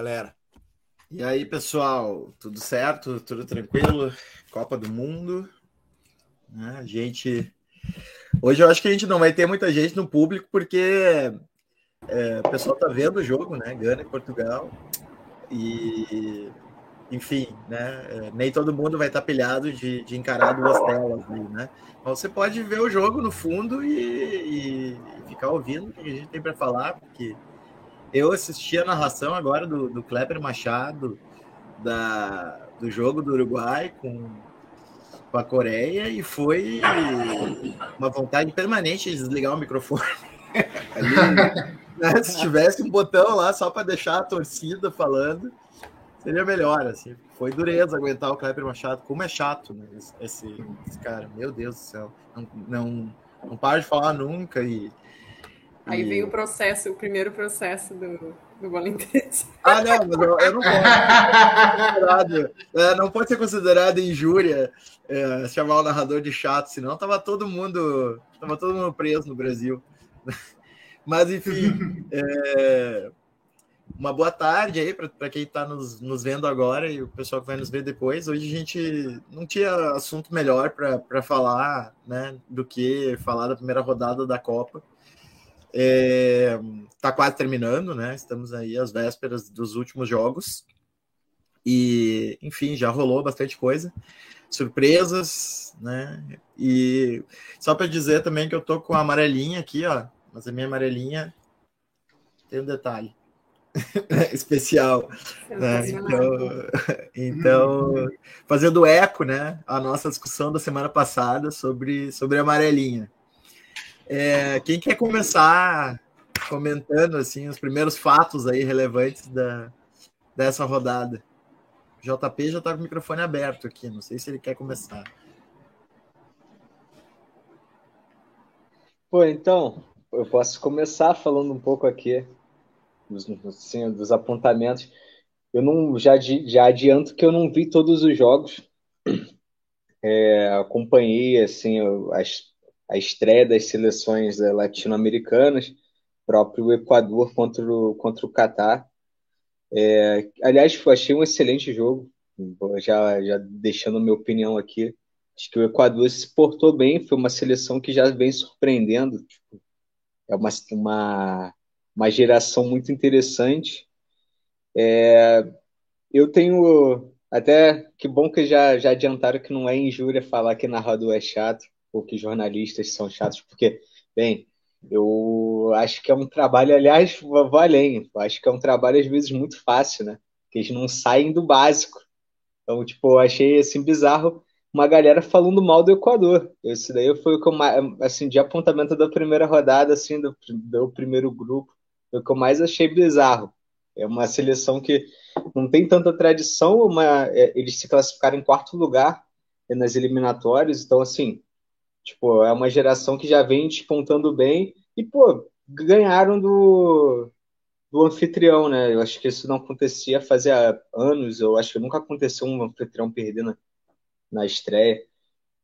galera. E aí, pessoal, tudo certo? Tudo tranquilo? Copa do Mundo. Né? A gente. Hoje eu acho que a gente não vai ter muita gente no público, porque é, o pessoal tá vendo o jogo, né? Gana e Portugal. E, enfim, né? É, nem todo mundo vai estar tá pilhado de, de encarar duas telas ali, né? Então você pode ver o jogo no fundo e, e ficar ouvindo o que a gente tem para falar, porque eu assisti a narração agora do, do Kleber Machado da, do jogo do Uruguai com, com a Coreia e foi uma vontade permanente de desligar o microfone. Ali, né, se tivesse um botão lá só para deixar a torcida falando, seria melhor. Assim. Foi dureza aguentar o Kleber Machado. Como é chato né, esse, esse cara, meu Deus do céu. Não, não, não para de falar nunca e Aí e... vem o processo, o primeiro processo do, do Valentim. Ah, não, mas eu, eu não posso. É, não pode ser considerado injúria é, chamar o narrador de chato, senão tava todo mundo, tava todo mundo preso no Brasil. Mas enfim, é, uma boa tarde aí para quem está nos, nos vendo agora e o pessoal que vai nos ver depois. Hoje a gente não tinha assunto melhor para falar, né, do que falar da primeira rodada da Copa. É, tá quase terminando, né? Estamos aí às vésperas dos últimos jogos. E, enfim, já rolou bastante coisa. Surpresas, né? E só para dizer também que eu tô com a amarelinha aqui, ó. Mas a minha amarelinha tem um detalhe especial. Né? Então, então, fazendo eco, né? A nossa discussão da semana passada sobre, sobre a amarelinha. É, quem quer começar comentando assim os primeiros fatos aí relevantes da, dessa rodada? JP já está com o microfone aberto aqui, não sei se ele quer começar. Pô, então, eu posso começar falando um pouco aqui dos, assim, dos apontamentos. Eu não já, já adianto que eu não vi todos os jogos. É, acompanhei assim as a estreia das seleções eh, latino-americanas, próprio Equador contra o, contra o Catar. É, aliás, achei um excelente jogo, já, já deixando minha opinião aqui. Acho que o Equador se portou bem, foi uma seleção que já vem surpreendendo. Tipo, é uma, uma, uma geração muito interessante. É, eu tenho. Até que bom que já, já adiantaram que não é injúria falar que narrador é chato ou que jornalistas são chatos, porque, bem, eu acho que é um trabalho, aliás, vou além, acho que é um trabalho às vezes muito fácil, né? Que eles não saem do básico. Então, tipo, eu achei assim bizarro uma galera falando mal do Equador. Esse daí foi o que eu mais, assim, de apontamento da primeira rodada, assim, do, do primeiro grupo, foi o que eu mais achei bizarro. É uma seleção que não tem tanta tradição, uma, é, eles se classificaram em quarto lugar nas eliminatórias, então, assim, Tipo, é uma geração que já vem despontando bem e, pô, ganharam do, do anfitrião, né? Eu acho que isso não acontecia fazia anos, eu acho que nunca aconteceu um anfitrião perder na, na estreia.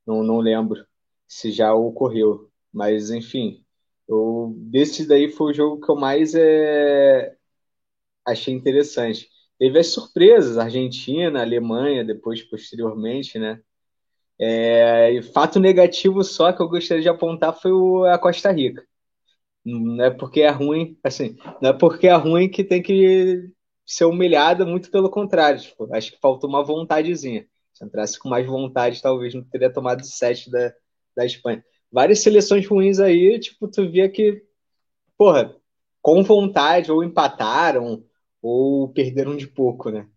Não, não lembro se já ocorreu. Mas, enfim, eu, desse daí foi o jogo que eu mais é, achei interessante. Teve as surpresas, Argentina, Alemanha, depois, posteriormente, né? É, fato negativo só que eu gostaria de apontar foi o, a Costa Rica. Não é porque é ruim, assim, não é porque é ruim que tem que ser humilhada, muito pelo contrário. Tipo, acho que faltou uma vontadezinha. Se entrasse com mais vontade, talvez não teria tomado sete da, da Espanha. Várias seleções ruins aí, tipo, tu via que, porra, com vontade, ou empataram, ou perderam de pouco, né?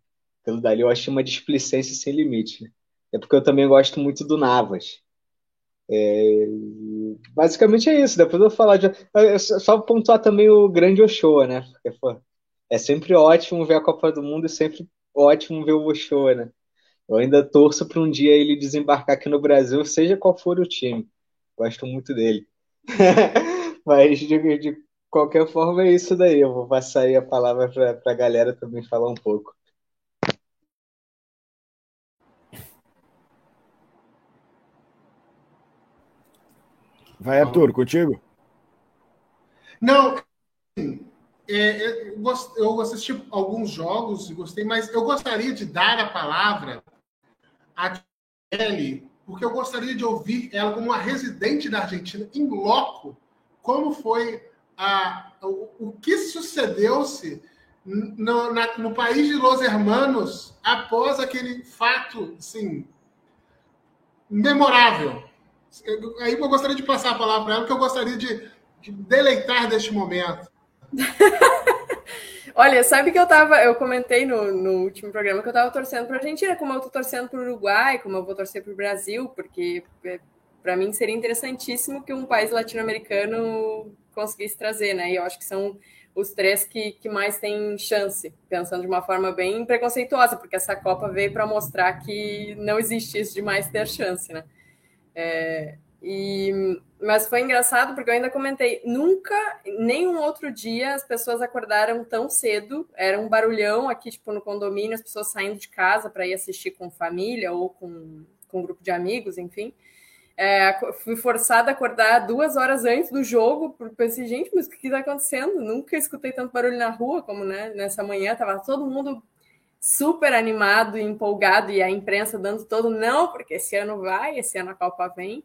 Pelo dali eu achei uma displicência sem limite, né? É porque eu também gosto muito do Navas. É, basicamente é isso. Depois eu vou falar de. É só pontuar também o grande Ochoa, né? Porque, pô, é sempre ótimo ver a Copa do Mundo e sempre ótimo ver o Ochoa, né? Eu ainda torço para um dia ele desembarcar aqui no Brasil, seja qual for o time. Gosto muito dele. Mas de, de, qualquer forma é isso daí. Eu vou passar aí a palavra para a galera também falar um pouco. Vai, Arthur, contigo? Não, é, eu assisti alguns jogos e gostei, mas eu gostaria de dar a palavra a Kelly, porque eu gostaria de ouvir ela como uma residente da Argentina, em loco, como foi a, o, o que sucedeu-se no, na, no país de Los Hermanos após aquele fato, assim, memorável. Aí eu gostaria de passar a palavra para ela, porque eu gostaria de, de deleitar deste momento. Olha, sabe que eu tava, eu comentei no, no último programa que eu tava torcendo para a Argentina, como eu tô torcendo para o Uruguai, como eu vou torcer para o Brasil, porque é, para mim seria interessantíssimo que um país latino-americano conseguisse trazer, né? E eu acho que são os três que, que mais têm chance, pensando de uma forma bem preconceituosa, porque essa Copa veio para mostrar que não existe isso de mais ter chance, né? É, e, mas foi engraçado porque eu ainda comentei, nunca, nenhum outro dia as pessoas acordaram tão cedo, era um barulhão aqui, tipo, no condomínio, as pessoas saindo de casa para ir assistir com família ou com, com um grupo de amigos, enfim. É, fui forçada a acordar duas horas antes do jogo, porque pensei, gente, mas o que está acontecendo? Nunca escutei tanto barulho na rua como né, nessa manhã, tava todo mundo super animado e empolgado, e a imprensa dando todo, não, porque esse ano vai, esse ano a Copa vem.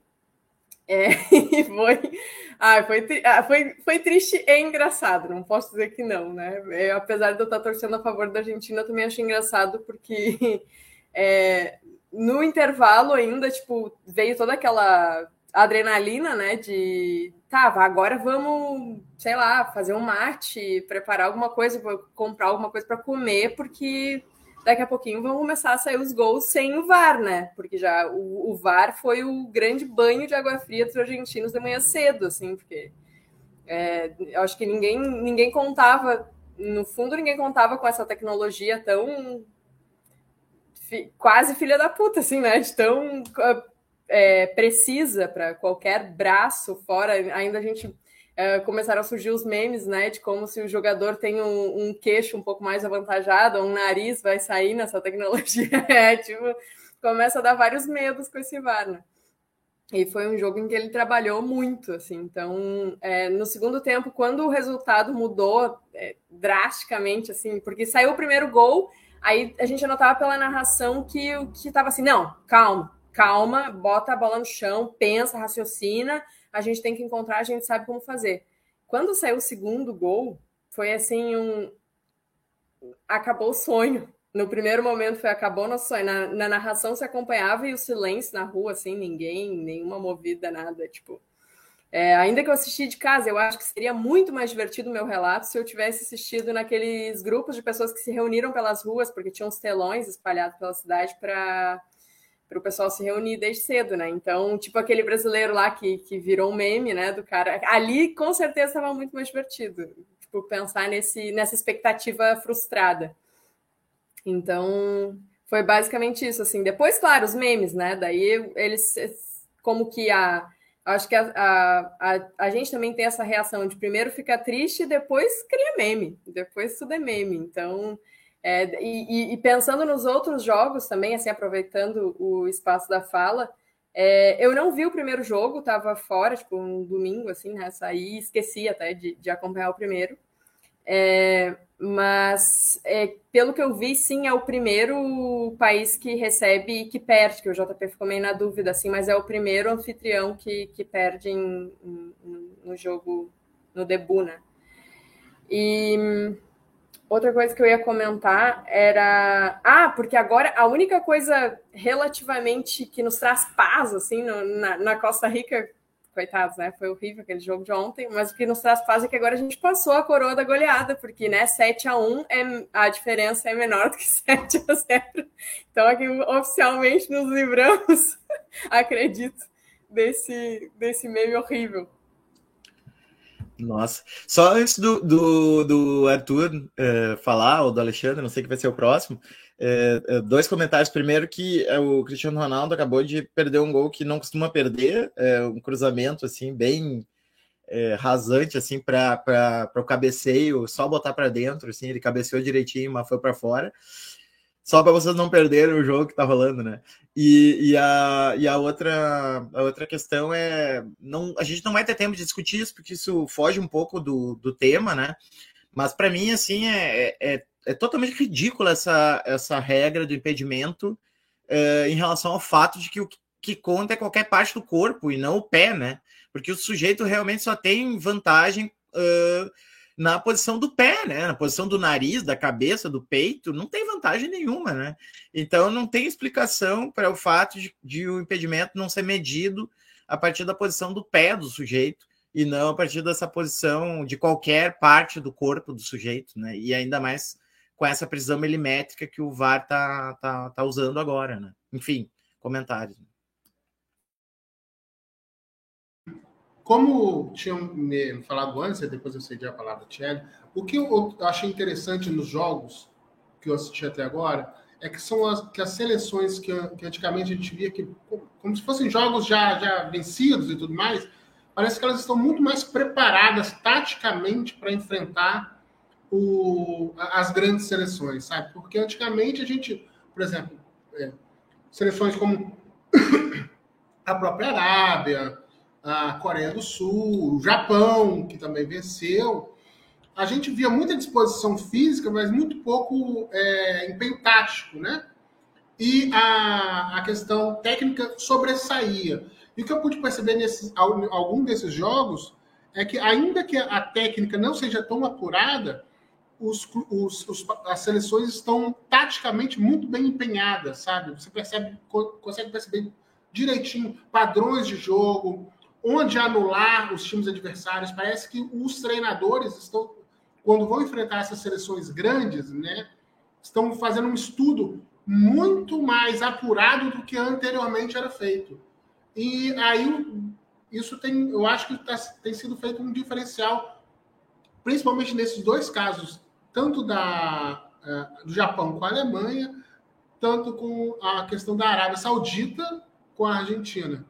É, e foi, ah, foi, foi, foi triste e engraçado, não posso dizer que não, né? É, apesar de eu estar torcendo a favor da Argentina, eu também acho engraçado porque é, no intervalo ainda, tipo, veio toda aquela adrenalina, né? De tá, agora vamos, sei lá, fazer um mate, preparar alguma coisa, comprar alguma coisa para comer, porque daqui a pouquinho vão começar a sair os gols sem o VAR, né? Porque já o, o VAR foi o grande banho de água fria dos argentinos de manhã cedo, assim, porque é, eu acho que ninguém, ninguém contava, no fundo, ninguém contava com essa tecnologia tão quase filha da puta, assim, né? De tão é, precisa para qualquer braço fora. Ainda a gente é, começaram a surgir os memes, né? De como se o jogador tem um, um, queixo um pouco mais avantajado, um nariz vai sair nessa tecnologia. É, tipo, começa a dar vários medos com esse VAR, né? E foi um jogo em que ele trabalhou muito, assim. Então, é, no segundo tempo, quando o resultado mudou é, drasticamente, assim, porque saiu o primeiro gol, aí a gente anotava pela narração que o que estava assim, não, calma, calma, bota a bola no chão, pensa, raciocina, a gente tem que encontrar, a gente sabe como fazer. Quando saiu o segundo gol, foi assim um. Acabou o sonho. No primeiro momento foi acabou nosso sonho. Na, na narração se acompanhava e o silêncio na rua, assim, ninguém, nenhuma movida, nada. Tipo, é, ainda que eu assisti de casa, eu acho que seria muito mais divertido o meu relato se eu tivesse assistido naqueles grupos de pessoas que se reuniram pelas ruas, porque tinham uns telões espalhados pela cidade para para o pessoal se reunir desde cedo, né? Então, tipo aquele brasileiro lá que, que virou um meme, né? Do cara. Ali, com certeza, estava muito mais divertido. Tipo, pensar nesse, nessa expectativa frustrada. Então, foi basicamente isso, assim. Depois, claro, os memes, né? Daí eles. Como que a. Acho que a, a, a, a gente também tem essa reação de primeiro ficar triste e depois cria meme. Depois tudo é meme. Então é, e, e, pensando nos outros jogos também, assim, aproveitando o espaço da fala, é, eu não vi o primeiro jogo, estava fora, tipo, um domingo, assim, né? Saí esqueci até de, de acompanhar o primeiro. É, mas, é, pelo que eu vi, sim, é o primeiro país que recebe e que perde, que o JP ficou meio na dúvida, assim, mas é o primeiro anfitrião que, que perde em, no jogo, no debut, né? E Outra coisa que eu ia comentar era. Ah, porque agora a única coisa relativamente que nos traz paz, assim, no, na, na, Costa Rica, coitados, né? Foi horrível aquele jogo de ontem, mas o que nos traz paz é que agora a gente passou a coroa da goleada, porque, né, 7 a 1 é, a diferença é menor do que 7 a 0 Então, aqui oficialmente nos livramos, acredito, desse, desse meme horrível. Nossa, só antes do, do, do Arthur é, falar, ou do Alexandre, não sei que vai ser o próximo, é, dois comentários. Primeiro, que o Cristiano Ronaldo acabou de perder um gol que não costuma perder, um cruzamento assim, bem rasante assim para o cabeceio, só botar para dentro, assim, ele cabeceou direitinho, mas foi para fora só para vocês não perderem o jogo que tá rolando, né? E, e, a, e a, outra, a outra questão é: não, a gente não vai ter tempo de discutir isso, porque isso foge um pouco do, do tema, né? Mas para mim, assim, é, é, é, totalmente ridícula essa, essa regra do impedimento uh, em relação ao fato de que o que conta é qualquer parte do corpo e não o pé, né? Porque o sujeito realmente só tem vantagem uh, na posição do pé, né? Na posição do nariz, da cabeça, do peito, não tem vantagem nenhuma, né? Então não tem explicação para o fato de, de o impedimento não ser medido a partir da posição do pé do sujeito e não a partir dessa posição de qualquer parte do corpo do sujeito, né? E ainda mais com essa precisão milimétrica que o VAR tá, tá, tá usando agora, né? Enfim, comentários. Como tinham me falado antes, depois eu cedi a palavra Thierry, o que eu achei interessante nos jogos que eu assisti até agora é que são as, que as seleções que, que antigamente a gente via que, como se fossem jogos já, já vencidos e tudo mais, parece que elas estão muito mais preparadas taticamente para enfrentar o, as grandes seleções, sabe? Porque antigamente a gente, por exemplo, é, seleções como a própria Arábia, a Coreia do Sul, o Japão, que também venceu, a gente via muita disposição física, mas muito pouco é, empenho tático, né? E a, a questão técnica sobressaía. E o que eu pude perceber nesses algum desses jogos é que, ainda que a técnica não seja tão apurada, os, os, os, as seleções estão taticamente muito bem empenhadas, sabe? Você percebe, consegue perceber direitinho padrões de jogo, onde anular os times adversários. Parece que os treinadores estão, quando vão enfrentar essas seleções grandes, né, estão fazendo um estudo muito mais apurado do que anteriormente era feito. E aí isso tem, eu acho que tá, tem sido feito um diferencial, principalmente nesses dois casos, tanto da, uh, do Japão com a Alemanha, tanto com a questão da Arábia Saudita com a Argentina.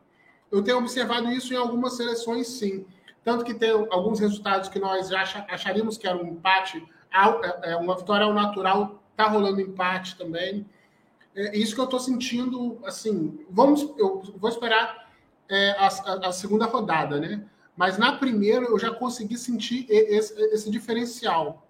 Eu tenho observado isso em algumas seleções, sim. Tanto que tem alguns resultados que nós já acharíamos que era um empate, é, é, uma vitória ao natural, tá rolando empate também. É isso que eu estou sentindo, assim, vamos, eu vou esperar é, a, a, a, segunda rodada, né? Mas na primeira eu já consegui sentir esse, esse diferencial.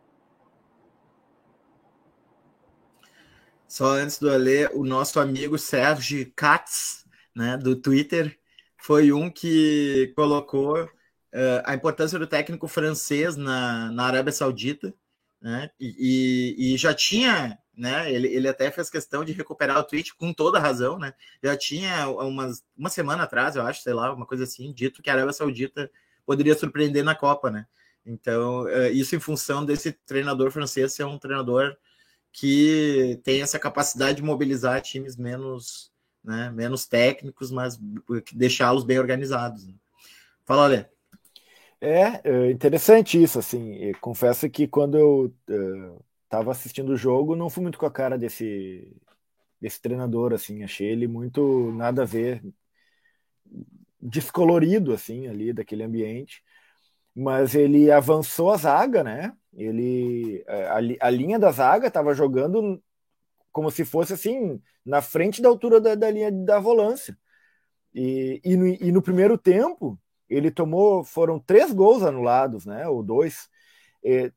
Só antes do Alê, o nosso amigo Sérgio Katz, né, do Twitter, foi um que colocou uh, a importância do técnico francês na, na Arábia Saudita, né? E, e, e, já tinha, né? Ele, ele até fez questão de recuperar o tweet com toda razão, né? Já tinha umas, uma semana atrás, eu acho, sei lá, uma coisa assim, dito que a Arábia Saudita poderia surpreender na Copa, né? Então, uh, isso em função desse treinador francês ser um treinador que tem essa capacidade de mobilizar times menos né? menos técnicos, mas deixá-los bem organizados. Né? Fala, Alê. É, é interessante isso, assim. Confesso que quando eu estava uh, assistindo o jogo, não fui muito com a cara desse, desse treinador, assim. Achei ele muito nada a ver, descolorido, assim, ali daquele ambiente. Mas ele avançou a zaga, né? Ele a, a linha da zaga estava jogando como se fosse assim, na frente da altura da, da linha da volância. E, e, no, e no primeiro tempo, ele tomou, foram três gols anulados, né? Ou dois. É,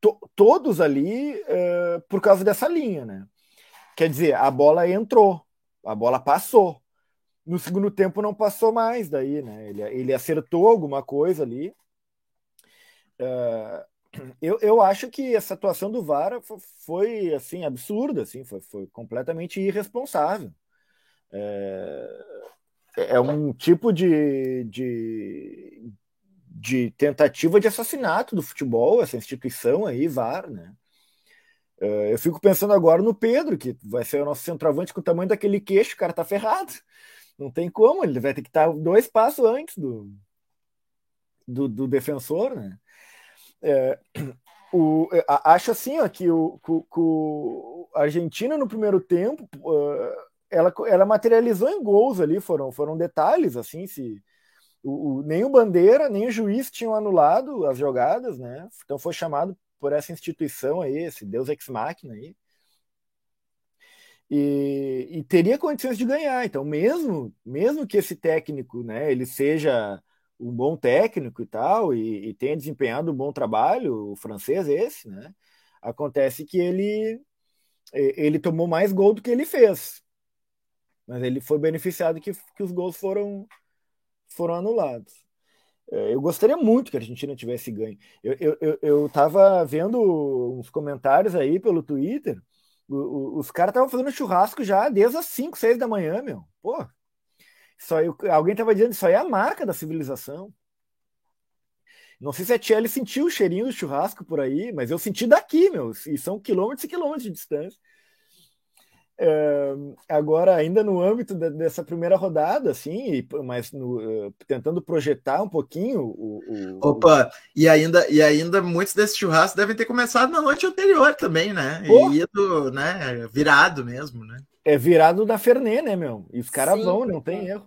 to, todos ali é, por causa dessa linha, né? Quer dizer, a bola entrou, a bola passou. No segundo tempo não passou mais daí, né? Ele, ele acertou alguma coisa ali. Uh, eu, eu acho que essa atuação do VAR foi, assim absurda, assim, foi, foi completamente irresponsável. É, é um tipo de, de, de tentativa de assassinato do futebol, essa instituição aí, VAR, né? É, eu fico pensando agora no Pedro, que vai ser o nosso centroavante com o tamanho daquele queixo, o cara tá ferrado. Não tem como, ele vai ter que estar dois passos antes do, do, do defensor, né? É, o, é, acho assim ó, que o, a Argentina no primeiro tempo ela, ela materializou em gols ali, foram, foram detalhes assim, se o, o, nem o Bandeira, nem o juiz tinham anulado as jogadas, né? Então foi chamado por essa instituição aí, esse Deus Ex Machina aí. E, e, teria condições de ganhar. Então, mesmo mesmo que esse técnico, né, ele seja um bom técnico e tal, e, e tenha desempenhado um bom trabalho, o francês esse, né? Acontece que ele ele tomou mais gol do que ele fez. Mas ele foi beneficiado que, que os gols foram, foram anulados. É, eu gostaria muito que a Argentina tivesse ganho. Eu, eu, eu, eu tava vendo uns comentários aí pelo Twitter. O, o, os caras estavam fazendo churrasco já desde as 5, 6 da manhã, meu. Pô, aí, alguém tava dizendo isso aí é a marca da civilização. Não sei se a Tchelle sentiu o cheirinho do churrasco por aí, mas eu senti daqui, meu. E são quilômetros e quilômetros de distância. É, agora, ainda no âmbito de, dessa primeira rodada, assim, mas no, uh, tentando projetar um pouquinho o, o, Opa, e ainda, e ainda muitos desses churrascos devem ter começado na noite anterior também, né? Pô. E ido, né? Virado mesmo, né? É virado da Fernê, né, meu? E os caras vão, não tem erro.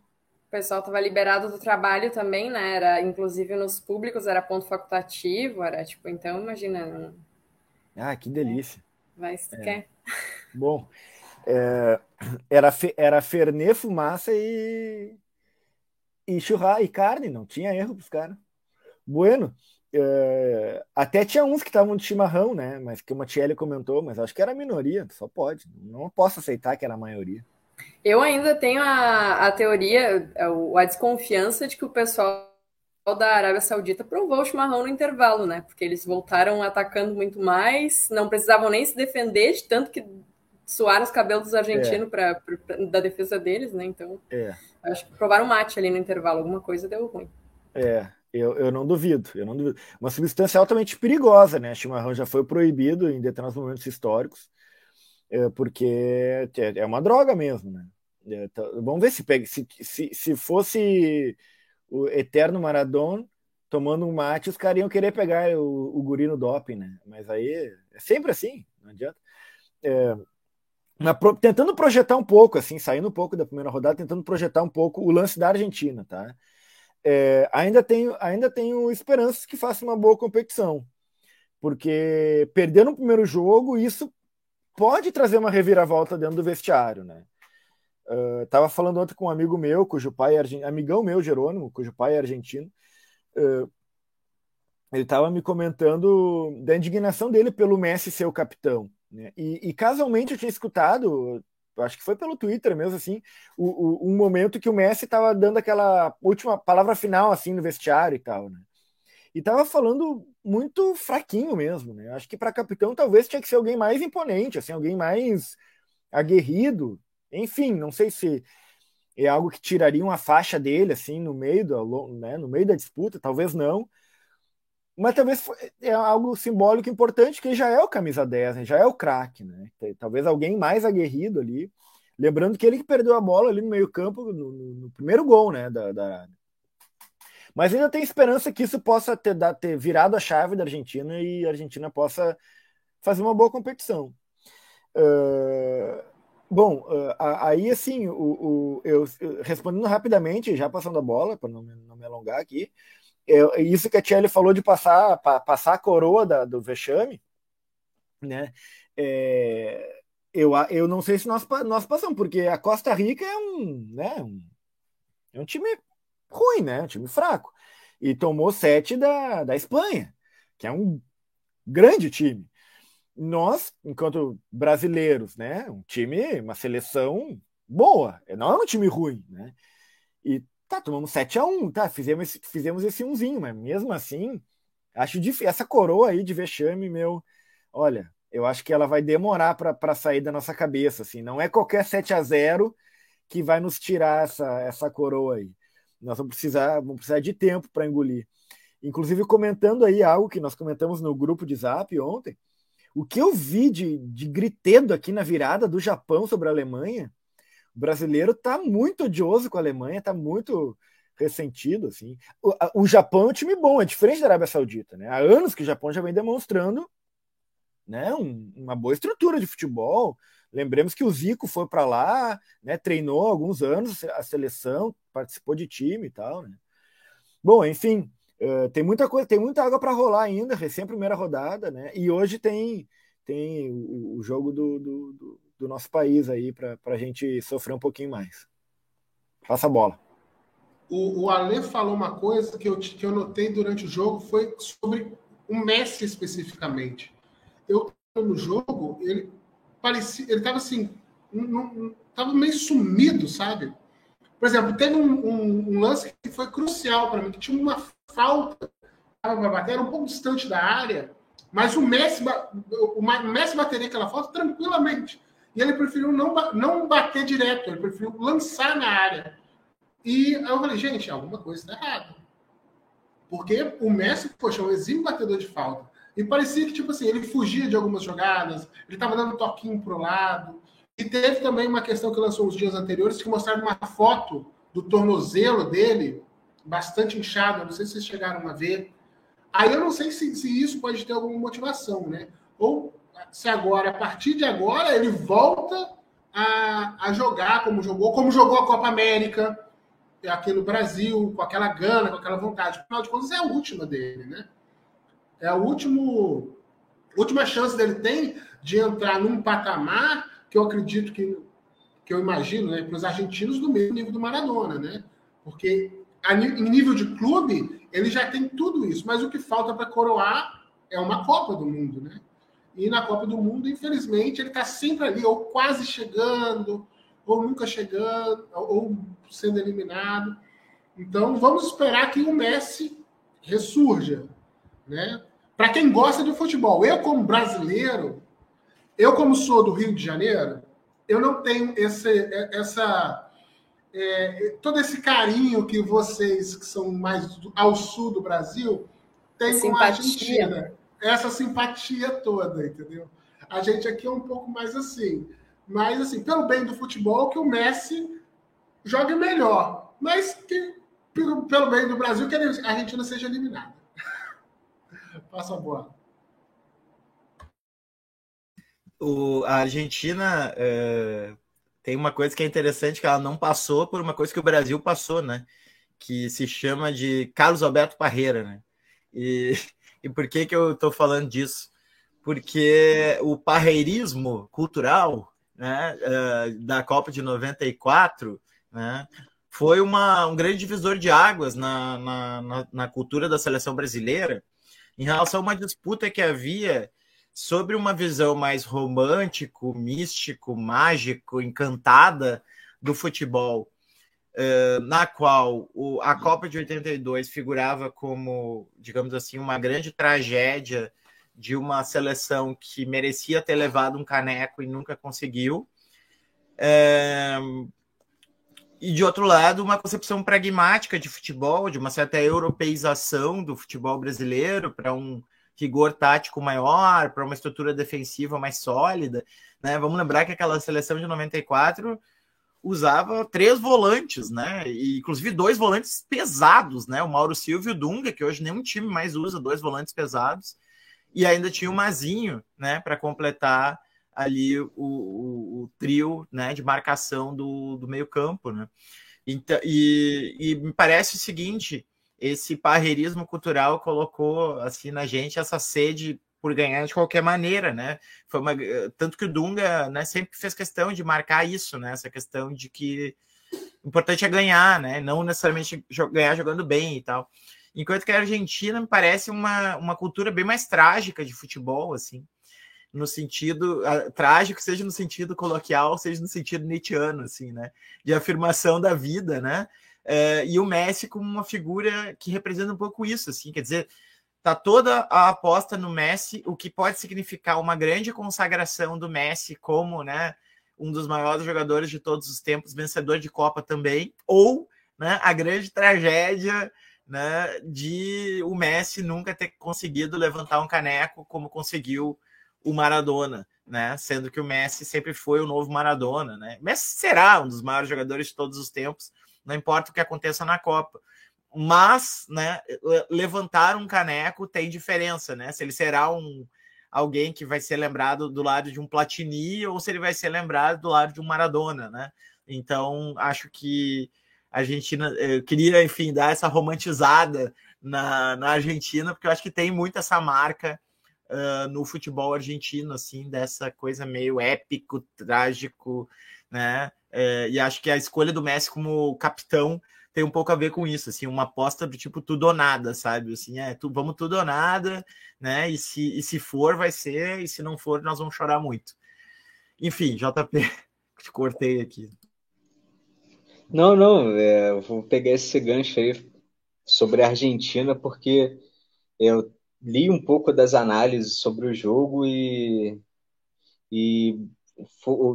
O pessoal estava liberado do trabalho também, né? Era, inclusive nos públicos era ponto facultativo, era tipo, então imagina. Ah, que delícia. Vai se é. quer. Bom, é, era, era Fernê, fumaça e, e churrasco e carne, não tinha erro para os caras. Bueno, é, até tinha uns que estavam de chimarrão, né? Mas que o Matielli comentou, mas acho que era a minoria, só pode. Não posso aceitar que era a maioria. Eu ainda tenho a, a teoria, a, a desconfiança de que o pessoal da Arábia Saudita provou o chimarrão no intervalo, né? Porque eles voltaram atacando muito mais, não precisavam nem se defender, de tanto que suaram os cabelos dos argentinos é. pra, pra, pra, da defesa deles, né? Então, é. acho que provaram mate ali no intervalo, alguma coisa deu ruim. É, eu, eu não duvido, eu não duvido. Uma substância altamente perigosa, né? Chimarrão já foi proibido em determinados momentos históricos é, porque é, é uma droga mesmo, né? É, tá, vamos ver se pega. Se, se, se fosse o eterno Maradona tomando um mate, os caras iam querer pegar o, o guri no doping, né? Mas aí é sempre assim, não adianta. É, na, tentando projetar um pouco, assim, saindo um pouco da primeira rodada, tentando projetar um pouco o lance da Argentina, tá? É, ainda tenho ainda tenho esperanças que faça uma boa competição, porque perder no primeiro jogo, isso pode trazer uma reviravolta dentro do vestiário, né? Uh, tava falando ontem com um amigo meu, cujo pai é amigão meu, Jerônimo, cujo pai é argentino. Uh, ele estava me comentando da indignação dele pelo Messi ser o capitão. Né? E, e, casualmente eu tinha escutado, acho que foi pelo Twitter mesmo, assim, o, o, um momento que o Messi estava dando aquela última palavra final assim no vestiário e tal. Né? E tava falando muito fraquinho mesmo, né? Acho que para capitão talvez tinha que ser alguém mais imponente, assim, alguém mais aguerrido. Enfim, não sei se é algo que tiraria uma faixa dele assim no meio do, né, no meio da disputa, talvez não. Mas talvez é algo simbólico importante, que já é o camisa 10, né? já é o craque, né? Talvez alguém mais aguerrido ali. Lembrando que ele que perdeu a bola ali no meio-campo no, no, primeiro gol, né, da, da mas ainda tem esperança que isso possa ter, ter virado a chave da Argentina e a Argentina possa fazer uma boa competição. Uh, bom, uh, aí assim, o, o eu, respondendo rapidamente, já passando a bola, para não, não, me alongar aqui, eu, isso que a Tchelle falou de passar, pa, passar a coroa da, do vexame, né? É, eu, eu não sei se nós, nós passamos, porque a Costa Rica é um, né, um, é um time ruim, né? Um time fraco. E tomou sete da, da Espanha, que é um grande time. Nós, enquanto brasileiros, né? Um time, uma seleção boa. Não é um time ruim, né? E tá, tomamos 7 a 1 tá? Fizemos, fizemos esse umzinho, mas mesmo assim, acho difícil. Essa coroa aí de vexame, meu, olha, eu acho que ela vai demorar para sair da nossa cabeça, assim. Não é qualquer 7 a 0 que vai nos tirar essa, essa coroa aí. Nós vamos precisar, vamos precisar de tempo para engolir. Inclusive, comentando aí algo que nós comentamos no grupo de zap ontem, o que eu vi de, de gritedo aqui na virada do Japão sobre a Alemanha, o brasileiro está muito odioso com a Alemanha, está muito ressentido. assim. O, a, o, Japão é um time bom, é diferente da Arábia Saudita. Né? Há anos que o Japão já vem demonstrando né, um, uma boa estrutura de futebol, Lembremos que o Zico foi para lá, né, treinou alguns anos a seleção, participou de time e tal, né? Bom, enfim, uh, tem muita coisa, tem muita água para rolar ainda, recém primeira rodada, né? E hoje tem tem o, o jogo do, do, do, do, nosso país aí para a gente sofrer um pouquinho mais. Faça a bola. o, o Ale falou uma coisa que eu, que eu notei durante o jogo, foi sobre o Messi especificamente. Eu no jogo, ele parecia, ele estava assim, estava meio sumido, sabe? Por exemplo, teve um, um, um lance que foi crucial para mim, que tinha uma falta para bater, era um pouco distante da área, mas o Messi, o Messi bateria aquela falta tranquilamente. E ele preferiu não, não bater direto, ele preferiu lançar na área. E aí eu falei, gente, alguma coisa está errada. Porque o Messi, poxa, é um exímio batedor de falta. E parecia que, tipo assim, ele fugia de algumas jogadas, ele estava dando um toquinho pro lado. E teve também uma questão que lançou uns dias anteriores, que mostraram uma foto do tornozelo dele, bastante inchado, não sei se vocês chegaram a ver. Aí eu não sei se, se isso pode ter alguma motivação, né? Ou se agora, a partir de agora, ele volta a, a jogar como jogou, como jogou a Copa América aqui no Brasil, com aquela gana, com aquela vontade. Afinal de contas, é a última dele, né? É a último, última chance dele tem de entrar num patamar que eu acredito que, que eu imagino, né, para os argentinos do mesmo nível do Maradona, né? Porque a, em nível de clube, ele já tem tudo isso, mas o que falta para coroar é uma Copa do Mundo, né? E na Copa do Mundo, infelizmente, ele está sempre ali, ou quase chegando, ou nunca chegando, ou sendo eliminado. Então, vamos esperar que o Messi ressurja, né? Para quem gosta de futebol, eu como brasileiro, eu como sou do Rio de Janeiro, eu não tenho esse, essa é, todo esse carinho que vocês que são mais ao sul do Brasil têm com a Argentina. Essa simpatia toda, entendeu? A gente aqui é um pouco mais assim. Mas, assim, pelo bem do futebol, que o Messi jogue melhor. Mas que, pelo, pelo bem do Brasil, que a Argentina seja eliminada. Passa a bola. O, a Argentina é, tem uma coisa que é interessante, que ela não passou por uma coisa que o Brasil passou, né? Que se chama de Carlos Alberto Parreira, né? E, e por que, que eu estou falando disso? Porque o parreirismo cultural né, uh, da Copa de 94 né, foi uma, um grande divisor de águas na, na, na, cultura da seleção brasileira em relação a uma disputa que havia sobre uma visão mais romântico, místico, mágico, encantada do futebol, na qual a Copa de 82 figurava como, digamos assim, uma grande tragédia de uma seleção que merecia ter levado um caneco e nunca conseguiu. É, e de outro lado, uma concepção pragmática de futebol, de uma certa europeização do futebol brasileiro para um rigor tático maior, para uma estrutura defensiva mais sólida. Né? Vamos lembrar que aquela seleção de 94 usava três volantes, né? E, inclusive dois volantes pesados, né? O Mauro Silva e o Dunga, que hoje nenhum time mais usa dois volantes pesados. E ainda tinha o Mazinho, né? Para completar ali o, o, o, trio né, de marcação do, do meio campo, né? Então, e, e me parece o seguinte, esse parreirismo cultural colocou assim na gente essa sede por ganhar de qualquer maneira, né? Foi uma, tanto que o Dunga, né, sempre fez questão de marcar isso, né? Essa questão de que o importante é ganhar, né? Não necessariamente ganhar jogando bem e tal. Enquanto que a Argentina me parece uma, uma cultura bem mais trágica de futebol, assim, no sentido uh, trágico, seja no sentido coloquial, seja no sentido nietzschiano, assim, né? De afirmação da vida, né? Uh, e o Messi como uma figura que representa um pouco isso, assim, quer dizer, tá toda a aposta no Messi, o que pode significar uma grande consagração do Messi como, né, um dos maiores jogadores de todos os tempos, vencedor de Copa também, ou, né, a grande tragédia, né, de o Messi nunca ter conseguido levantar um caneco como conseguiu o Maradona, né, sendo que o Messi sempre foi o novo Maradona, né? Messi será um dos maiores jogadores de todos os tempos, não importa o que aconteça na Copa. Mas, né, levantar um caneco tem diferença, né? Se ele será um alguém que vai ser lembrado do lado de um Platini ou se ele vai ser lembrado do lado de um Maradona, né? Então, acho que a Argentina, eu queria, enfim, dar essa romantizada na, na Argentina, porque eu acho que tem muito essa marca uh, no futebol argentino, assim, dessa coisa meio épico, trágico, né? É, e acho que a escolha do Messi como capitão tem um pouco a ver com isso, assim, uma aposta do tipo tudo ou nada, sabe? Assim, é, tu, vamos tudo ou nada, né? E se, e se for, vai ser, e se não for, nós vamos chorar muito. Enfim, JP, te cortei aqui. Não, não, é, eu vou pegar esse gancho aí sobre a Argentina, porque eu li um pouco das análises sobre o jogo e, e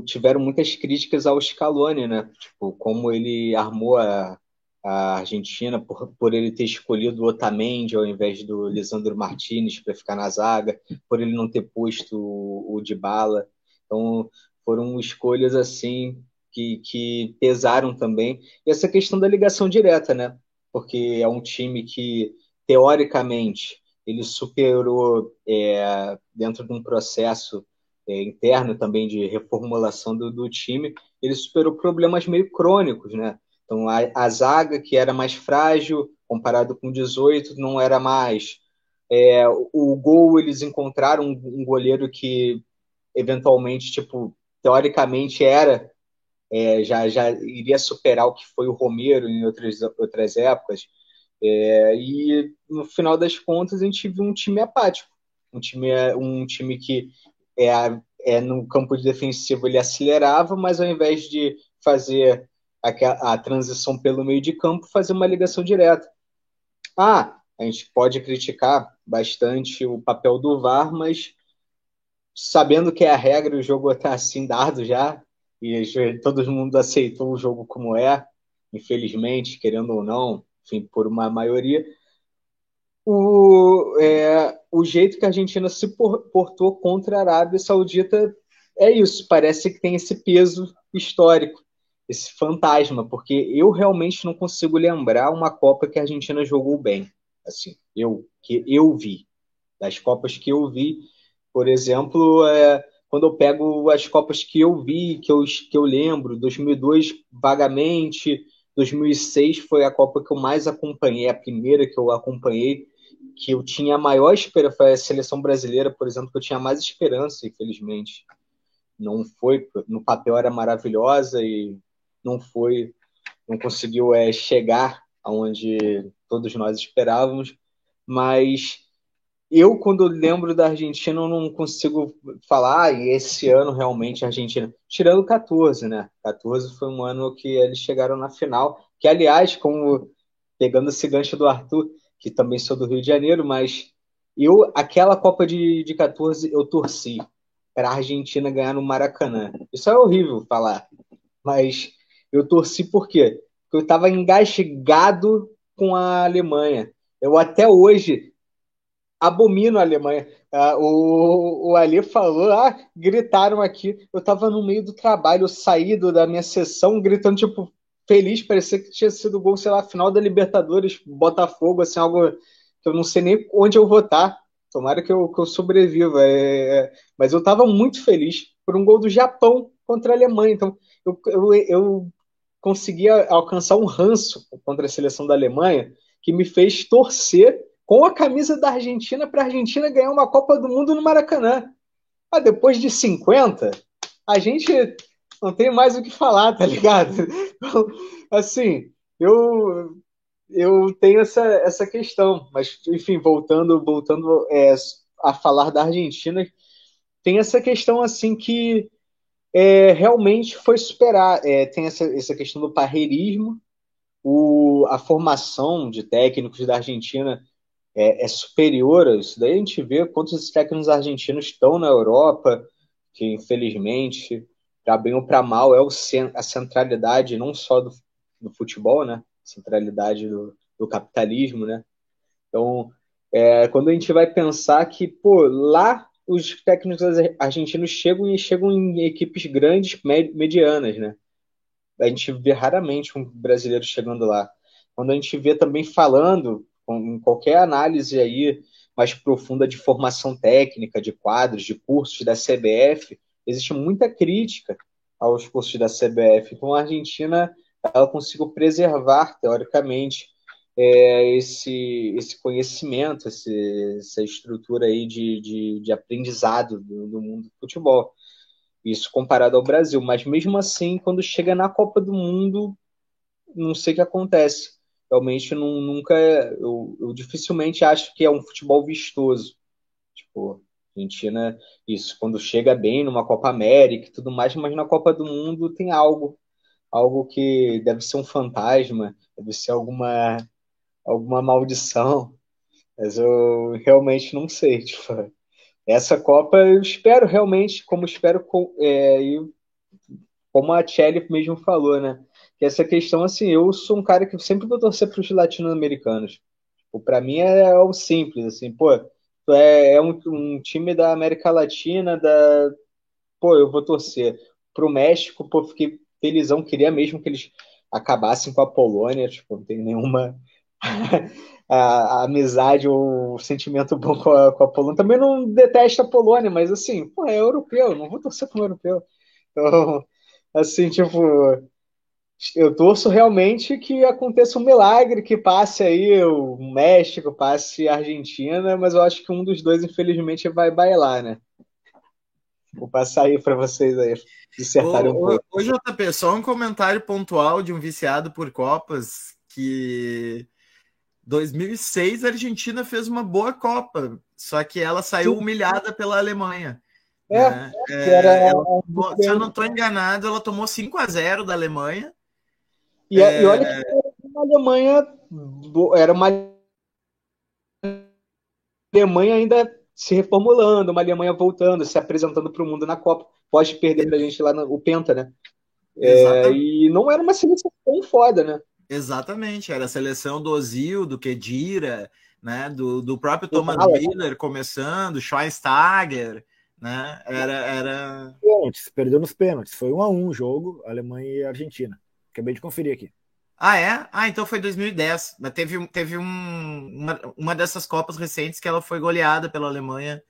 tiveram muitas críticas ao Scaloni, né? Tipo, como ele armou a, a Argentina por, por ele ter escolhido o Otamendi ao invés do Lisandro Martinez para ficar na zaga, por ele não ter posto o, o Dybala. Então, foram escolhas assim que, que pesaram também. E essa questão da ligação direta, né? Porque é um time que, teoricamente, ele superou é, dentro de um processo é, interno também de reformulação do, do, time, ele superou problemas meio crônicos, né? Então, a, a, zaga, que era mais frágil, comparado com 18, não era mais. É, o, gol, eles encontraram um, um, goleiro que, eventualmente, tipo, teoricamente era, é, já, já iria superar o que foi o Romero em outras, outras épocas. É, e, no final das contas, a gente viu um time apático. Um time, um time que é, é, no campo de defensivo ele acelerava, mas ao invés de fazer a, a transição pelo meio de campo, fazer uma ligação direta. Ah, a gente pode criticar bastante o papel do VAR, mas sabendo que é a regra, o jogo está assim dado já, e todo mundo aceitou o jogo como é, infelizmente, querendo ou não, enfim, por uma maioria. O, é, o jeito que a Argentina se portou contra a Arábia Saudita é isso, parece que tem esse peso histórico esse fantasma, porque eu realmente não consigo lembrar uma Copa que a Argentina jogou bem. Assim, eu que eu vi das Copas que eu vi, por exemplo, é, quando eu pego as Copas que eu vi, que eu, que eu lembro, 2002 vagamente, 2006 foi a Copa que eu mais acompanhei, a primeira que eu acompanhei, que eu tinha a maior esperança, foi a seleção brasileira, por exemplo, que eu tinha mais esperança, infelizmente. Não foi, no papel era maravilhosa e não foi, não conseguiu é, chegar aonde todos nós esperávamos, mas eu, quando lembro da Argentina, eu não consigo falar, ah, e esse ano realmente a Argentina, tirando 14, né? 14 foi um ano que eles chegaram na final, que aliás, como pegando esse gancho do Arthur, que também sou do Rio de Janeiro, mas eu, aquela Copa de, de 14, eu torci para a Argentina ganhar no Maracanã. Isso é horrível falar, mas eu torci por quê? Porque eu estava engasgado com a Alemanha. Eu até hoje abomino a Alemanha. Ah, o, o Ali falou, ah, gritaram aqui. Eu estava no meio do trabalho, eu saí da minha sessão gritando, tipo, feliz, parecia que tinha sido gol, sei lá, final da Libertadores, Botafogo, assim, algo que eu não sei nem onde eu vou estar. Tomara que eu, que eu sobreviva. É, é, mas eu estava muito feliz por um gol do Japão contra a Alemanha. Então, eu, eu, eu conseguia alcançar um ranço contra a seleção da Alemanha que me fez torcer com a camisa da Argentina para a Argentina ganhar uma Copa do Mundo no Maracanã. Ah, depois de 50, a gente não tem mais o que falar, tá ligado? Então, assim, eu eu tenho essa, essa questão, mas enfim, voltando voltando é, a falar da Argentina, tem essa questão assim que é, realmente foi superar. É, tem essa, essa questão do parreirismo, o, a formação de técnicos da Argentina é, é, superior a isso. Daí a gente vê quantos técnicos argentinos estão na Europa, que infelizmente, para bem ou para mal, é o, a centralidade não só do, do futebol, né? Centralidade do, do capitalismo, né? Então, é, quando a gente vai pensar que, pô, lá os técnicos argentinos chegam e chegam em equipes grandes, medianas, né? A gente vê raramente um brasileiro chegando lá. Quando a gente vê também falando, em qualquer análise aí mais profunda de formação técnica, de quadros, de cursos da CBF, existe muita crítica aos cursos da CBF. Então a Argentina ela conseguiu preservar, teoricamente, é, esse, esse conhecimento, esse, essa estrutura aí de, de, de aprendizado do, do, mundo do futebol. Isso comparado ao Brasil. Mas mesmo assim, quando chega na Copa do Mundo, não sei o que acontece. Realmente não, nunca. Eu, eu dificilmente acho que é um futebol vistoso. Tipo, Argentina, isso, quando chega bem numa Copa América e tudo mais, mas na Copa do Mundo tem algo. Algo que deve ser um fantasma, deve ser alguma, alguma maldição. Mas eu realmente não sei. Tipo, essa Copa eu espero realmente, como espero, é, como a Kelly mesmo falou, né? Que essa questão, assim, eu sou um cara que sempre vou torcer para os latino-americanos. Tipo, para mim é, é o simples, assim, pô, é, é um, um, time da América Latina, da. Pô, eu vou torcer. Pro México, pô, fiquei felizão, queria mesmo que eles acabassem com a Polônia, tipo, não tem nenhuma. a, a, amizade ou o sentimento bom com a, com a, Polônia. Também não detesto a Polônia, mas assim, pô, é europeu, não vou torcer para um europeu. Então, assim, tipo, eu torço realmente que aconteça um milagre, que passe aí o México, passe a Argentina, mas eu acho que um dos dois, infelizmente, vai bailar, né? Vou passar aí para vocês aí, dissertarem um pouco. Ô, JP, só um comentário pontual de um viciado por Copas, que 2006 a Argentina fez uma boa Copa, só que ela saiu Sim. humilhada pela Alemanha. É, né? é, ela, se eu não estou enganado, ela tomou 5 a 0 da Alemanha. E, é... e olha que a Alemanha era uma Alemanha ainda se reformulando, uma Alemanha voltando, se apresentando para o mundo na Copa. Pode perder para a gente lá no o Penta, né? É, e não era uma seleção tão foda, né? Exatamente, era a seleção do Ozil, do Kedira, né? Do, do próprio Thomas Miller começando, Schweinsteiger, né? Era, era... Pênaltis, perdeu nos pênaltis. Foi um a um o jogo, Alemanha e Argentina. Acabei de conferir aqui. Ah, é? Ah, então foi 2010. Mas teve, teve um, uma, uma dessas Copas recentes que ela foi goleada pela Alemanha.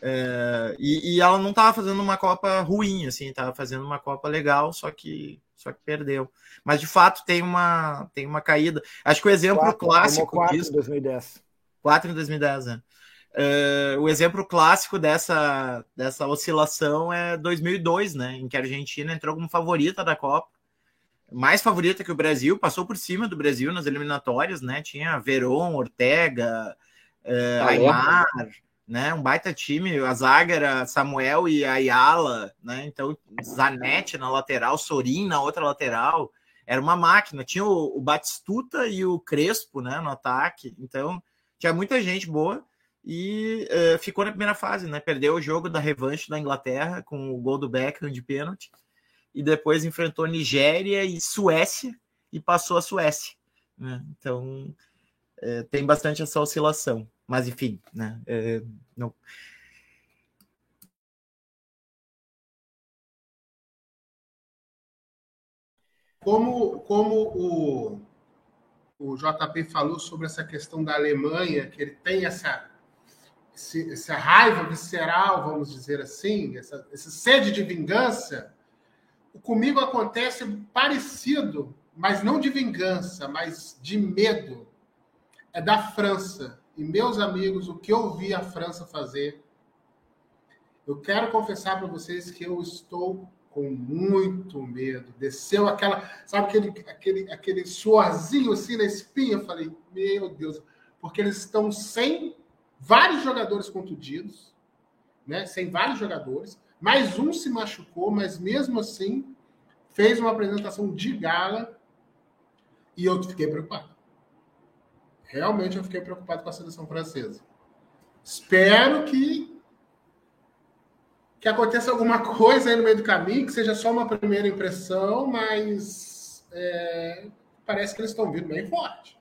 É, e, e, ela não estava fazendo uma Copa ruim, assim, estava fazendo uma Copa legal, só que só que perdeu. Mas de fato tem uma tem uma caída. Acho que o exemplo quatro, clássico quatro disso, em 2010. 4 em 2010, né? Uh, o exemplo clássico dessa, dessa oscilação é 2002, né? Em que a Argentina entrou como favorita da Copa, mais favorita que o Brasil, passou por cima do Brasil nas eliminatórias, né? Tinha Veron, Ortega, uh, Aymar, né? Um baita time, a zaga era Samuel e Ayala, né? Então, Zanetti na lateral, Sorin na outra lateral, era uma máquina. Tinha o, o Batistuta e o Crespo, né? No ataque. Então, tinha muita gente boa e uh, ficou na primeira fase, né? Perdeu o jogo da revanche da Inglaterra com o gol do Beckham de pênalti e depois enfrentou Nigéria e Suécia e passou a Suécia. Né? Então é, tem bastante essa oscilação. Mas enfim, né? É, não... Como, como o, o JP falou sobre essa questão da Alemanha, que ele tem essa, essa raiva visceral, vamos dizer assim, essa, essa sede de vingança, comigo acontece parecido, mas não de vingança, mas de medo. É da França. E meus amigos, o que eu vi a França fazer, eu quero confessar para vocês que eu estou com muito medo. Desceu aquela, sabe aquele aquele aquele suorzinho assim na espinha, eu falei: "Meu Deus", porque eles estão sem vários jogadores contundidos, né? Sem vários jogadores. Mais um se machucou, mas mesmo assim fez uma apresentação de gala e eu fiquei preocupado. Realmente eu fiquei preocupado com a seleção francesa. Espero que que aconteça alguma coisa aí no meio do caminho, que seja só uma primeira impressão, mas é, parece que eles estão vindo bem forte.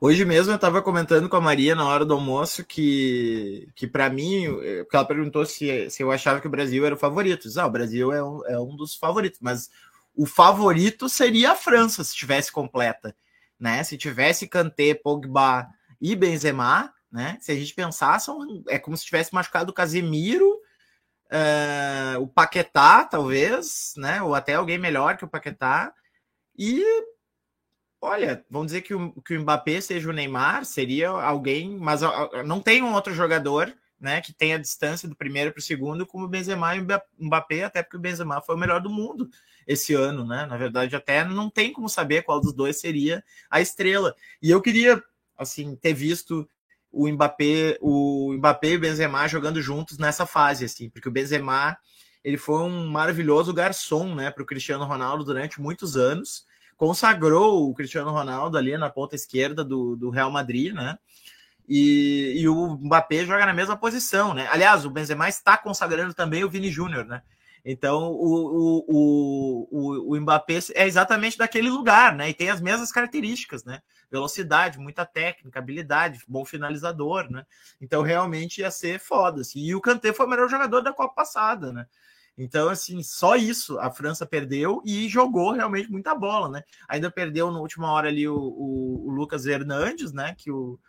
Hoje mesmo eu estava comentando com a Maria na hora do almoço que, que para mim, porque ela perguntou se, se eu achava que o Brasil era o favorito. Ah, o Brasil é um, é um dos favoritos, mas o favorito seria a França se tivesse completa né? Se tivesse Kanté, Pogba e Benzema, né? Se a gente pensar, são, é como se tivesse machucado o Casemiro, uh, o Paquetá, talvez, né? Ou até alguém melhor que o Paquetá. E olha, vamos dizer que o, que o Mbappé seja o Neymar, seria alguém, mas não tem um outro jogador né, que tem a distância do primeiro para o segundo, como o Benzema e o Mbappé, até porque o Benzema foi o melhor do mundo esse ano, né? Na verdade, até não tem como saber qual dos dois seria a estrela. E eu queria, assim, ter visto o Mbappé, o Mbappé e o Benzema jogando juntos nessa fase, assim, porque o Benzema ele foi um maravilhoso garçom, né, para o Cristiano Ronaldo durante muitos anos, consagrou o Cristiano Ronaldo ali na ponta esquerda do, do Real Madrid, né? E, e, o Mbappé joga na mesma posição, né? Aliás, o Benzema está consagrando também o Vini Júnior, né? Então, o, o, o, o Mbappé é exatamente daquele lugar, né? E tem as mesmas características, né? Velocidade, muita técnica, habilidade, bom finalizador, né? Então, realmente ia ser foda. Assim. E o Kanté foi o melhor jogador da Copa passada, né? Então, assim, só isso a França perdeu e jogou realmente muita bola, né? Ainda perdeu na última hora ali o, o, o Lucas Hernandes, né? Que o,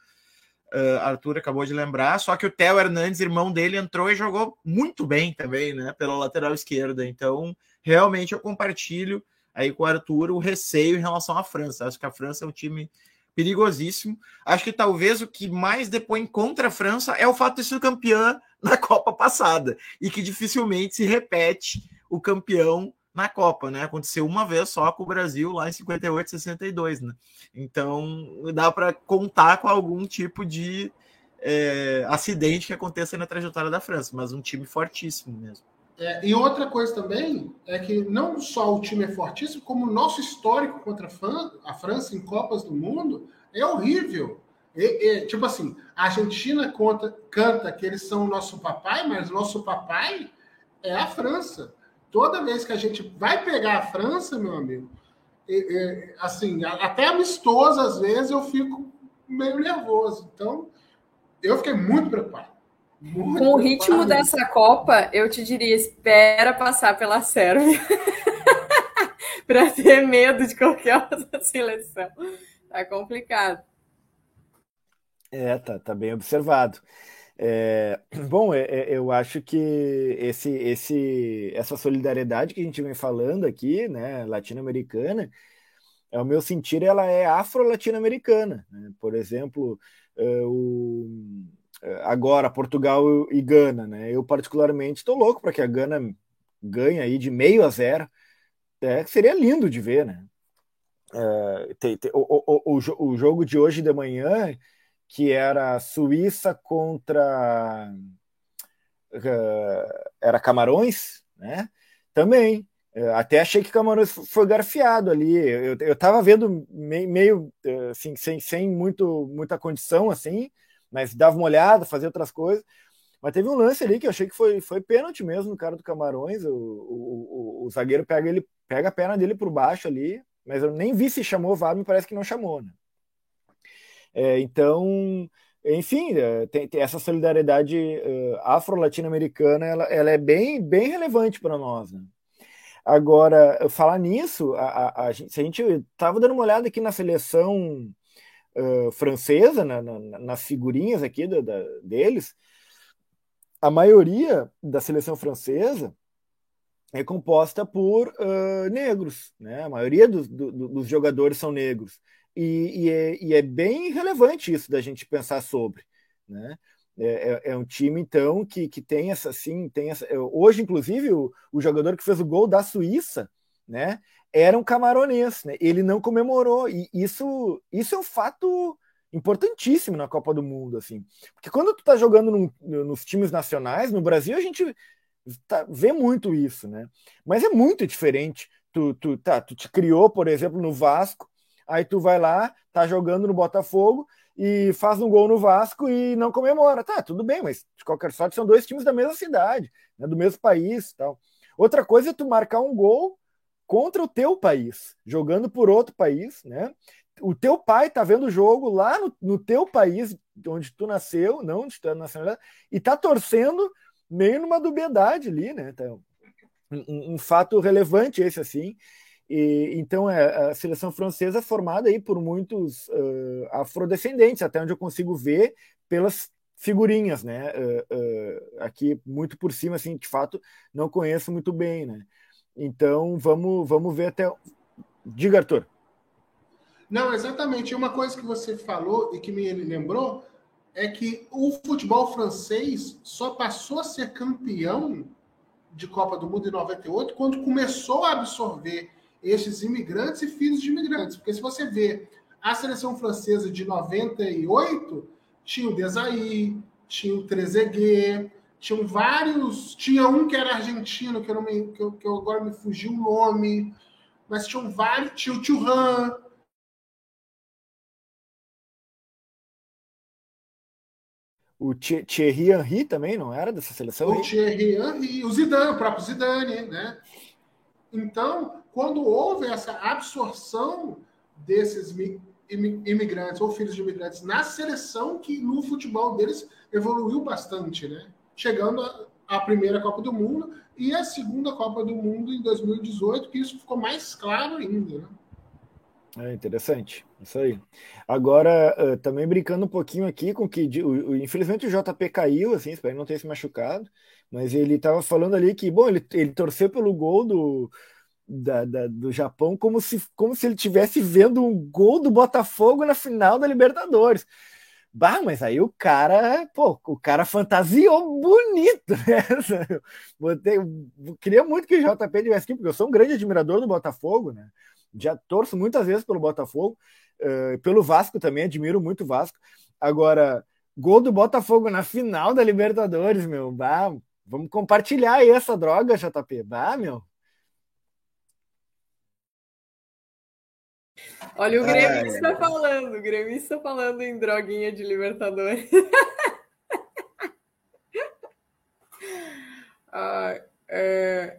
uh, Arthur acabou de lembrar, só que o Theo Hernandes, irmão dele, entrou e jogou muito bem também, né, pela lateral esquerda. Então, realmente eu compartilho aí com o Arthur o receio em relação à França. Acho que a França é um time perigosíssimo. Acho que talvez o que mais depõe contra a França é o fato de ser campeã na Copa passada e que dificilmente se repete o campeão na Copa, né? Aconteceu uma vez só com o Brasil lá em 58, 62, né? Então dá para contar com algum tipo de é, acidente que aconteça na trajetória da França, mas um time fortíssimo mesmo. É, e outra coisa também é que não só o time é fortíssimo, como o nosso histórico contra a França em Copas do Mundo é horrível. E, e, tipo assim, a Argentina conta, canta que eles são o nosso papai, mas o nosso papai é a França toda vez que a gente vai pegar a França, meu amigo, assim, até amistoso às vezes eu fico meio nervoso. Então, eu fiquei muito preocupado. Muito Com o ritmo dessa Copa, eu te diria, espera passar pela Sérvia para ter medo de qualquer outra seleção. Tá complicado. É, tá, tá bem observado. É, bom, é, é, eu acho que esse, esse, essa solidariedade que a gente vem falando aqui, né, latino-americana, é o meu sentir, ela é afro-latino-americana. Né? Por exemplo, é, o, é, agora Portugal e Gana, né? Eu particularmente estou louco para que a Gana ganhe aí de meio a zero. É, seria lindo de ver, né? É, tem, tem, o, o, o, o jogo de hoje de manhã que era Suíça contra uh, era Camarões, né? Também. Até achei que Camarões foi garfiado ali. Eu, eu tava vendo meio, meio assim, sem, sem muito, muita condição, assim, mas dava uma olhada, fazia outras coisas. Mas teve um lance ali que eu achei que foi, foi pênalti mesmo no cara do Camarões. O, o, o, o zagueiro pega ele pega a perna dele por baixo ali, mas eu nem vi se chamou o VAR, me parece que não chamou, né? É, então, enfim, é, tem, tem essa solidariedade uh, afro-latino-americana, ela, ela, é bem, bem relevante para nós. Né? Agora, falar nisso, a, a, a, se a gente estava dando uma olhada aqui na seleção uh, francesa, na, na, nas figurinhas aqui da, da, deles, a maioria da seleção francesa é composta por uh, negros, né? A maioria dos, do, dos jogadores são negros. E, e, é, e, é, bem relevante isso da gente pensar sobre, né? É, é, é, um time então que, que tem essa assim, tem essa. É, hoje, inclusive, o, o jogador que fez o gol da Suíça, né? Era um camaronês, né? Ele não comemorou e isso, isso é um fato importantíssimo na Copa do Mundo, assim, porque quando tu tá jogando no, nos times nacionais, no Brasil a gente tá, vê muito isso, né? Mas é muito diferente. Tu, tu, tá, tu te criou, por exemplo, no Vasco Aí tu vai lá, tá jogando no Botafogo e faz um gol no Vasco e não comemora. Tá, tudo bem, mas de qualquer sorte são dois times da mesma cidade, né, do mesmo país tal. Outra coisa é tu marcar um gol contra o teu país, jogando por outro país, né? O teu pai tá vendo o jogo lá no, no teu país, onde tu nasceu, não onde tu é nacionalidade, e tá torcendo meio numa dubiedade ali, né? Então, um, um fato relevante esse, assim. E, então, é, a seleção francesa é formada aí por muitos uh, afrodescendentes, até onde eu consigo ver pelas figurinhas, né? Uh, uh, aqui muito por cima, assim, de fato, não conheço muito bem, né? Então, vamos, vamos ver até. Diga, Arthur. Não, exatamente. Uma coisa que você falou e que me lembrou é que o futebol francês só passou a ser campeão de Copa do Mundo em 98 quando começou a absorver esses imigrantes e filhos de imigrantes. Porque se você vê a seleção francesa de 98, tinha o Desailly, tinha o Trezeguet, tinham vários. Tinha um que era argentino, que eu, me, que eu, que eu agora me fugiu o nome, mas tinham vários. Tinha o Thuram, O Thierry Henry também não era dessa seleção? O Thierry Henry, o Zidane, o próprio Zidane, né? Então, quando houve essa absorção desses imigrantes ou filhos de imigrantes na seleção, que no futebol deles evoluiu bastante, né? Chegando à primeira Copa do Mundo e a segunda Copa do Mundo em 2018, que isso ficou mais claro ainda, né? É interessante, isso aí. Agora, também brincando um pouquinho aqui com que, infelizmente, o JP caiu, assim, espero não ter se machucado, mas ele estava falando ali que, bom, ele, ele torceu pelo gol do, da, da, do Japão como se, como se ele estivesse vendo um gol do Botafogo na final da Libertadores. Bah, mas aí o cara, pô, o cara fantasiou bonito, né? Botei, queria muito que o JP tivesse aqui, porque eu sou um grande admirador do Botafogo, né? já torço muitas vezes pelo Botafogo, uh, pelo Vasco também, admiro muito o Vasco. Agora, gol do Botafogo na final da Libertadores, meu, bah, vamos compartilhar aí essa droga, JP, bah, meu. Olha o gremista é. falando, o gremista falando em droguinha de Libertadores. ah, é,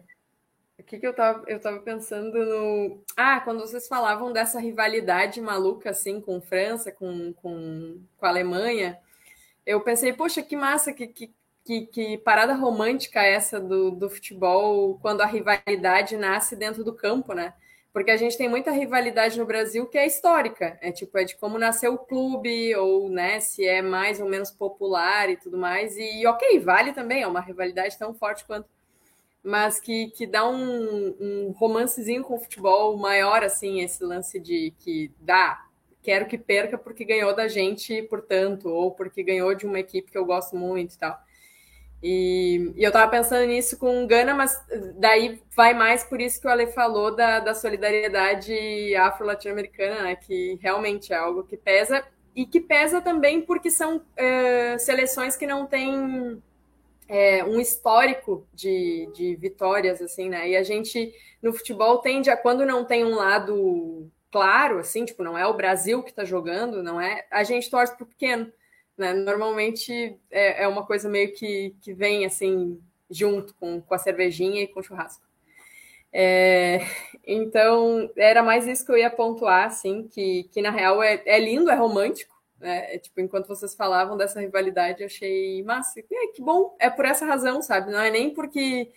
que, que eu tava, eu tava pensando no. Ah, quando vocês falavam dessa rivalidade maluca, assim, com França, com, com, com a Alemanha, eu pensei, poxa, que massa, que, que, que, que parada romântica essa do, do futebol, quando a rivalidade nasce dentro do campo, né? Porque a gente tem muita rivalidade no Brasil que é histórica, é tipo, é de como nasceu o clube, ou né, se é mais ou menos popular e tudo mais. E ok, vale também, é uma rivalidade tão forte quanto mas que, que dá um, um romancezinho com o futebol maior, assim, esse lance de que dá, quero que perca porque ganhou da gente, portanto, ou porque ganhou de uma equipe que eu gosto muito e tal. E, e eu tava pensando nisso com o Gana, mas daí vai mais por isso que o Ale falou da, da solidariedade afro-latino-americana, né? Que realmente é algo que pesa, e que pesa também porque são uh, seleções que não têm é, um histórico de, de vitórias, assim, né? E a gente, no futebol, tende a, quando não tem um lado claro, assim, tipo, não é o Brasil que tá jogando, não é, a gente torce pro pequeno, né? Normalmente é, é uma coisa meio que, que vem, assim, junto com, com a cervejinha e com o churrasco. É, então, era mais isso que eu ia pontuar, assim, que, que na real é, é lindo, é romântico, né? É, tipo, enquanto vocês falavam dessa rivalidade, eu achei massa. É, que bom, é por essa razão, sabe? Não é nem porque.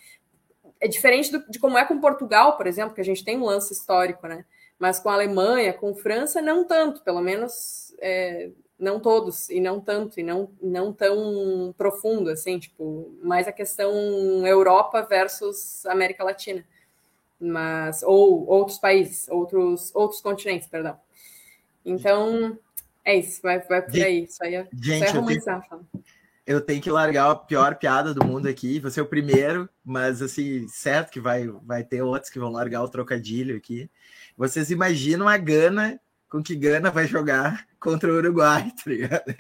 É diferente do, de como é com Portugal, por exemplo, que a gente tem um lance histórico, né? Mas com a Alemanha, com França, não tanto, pelo menos é, não todos, e não tanto, e não, não tão profundo, assim, tipo, mais a questão Europa versus América Latina. Mas, ou outros países, outros, outros continentes, perdão. Então, é isso, vai, vai por aí. Isso aí é, Gente, isso é romantizar. Eu tenho, eu tenho que largar a pior piada do mundo aqui. Você é o primeiro, mas assim, certo que vai, vai ter outros que vão largar o trocadilho aqui. Vocês imaginam a Gana com que Gana vai jogar contra o Uruguai, tá ligado?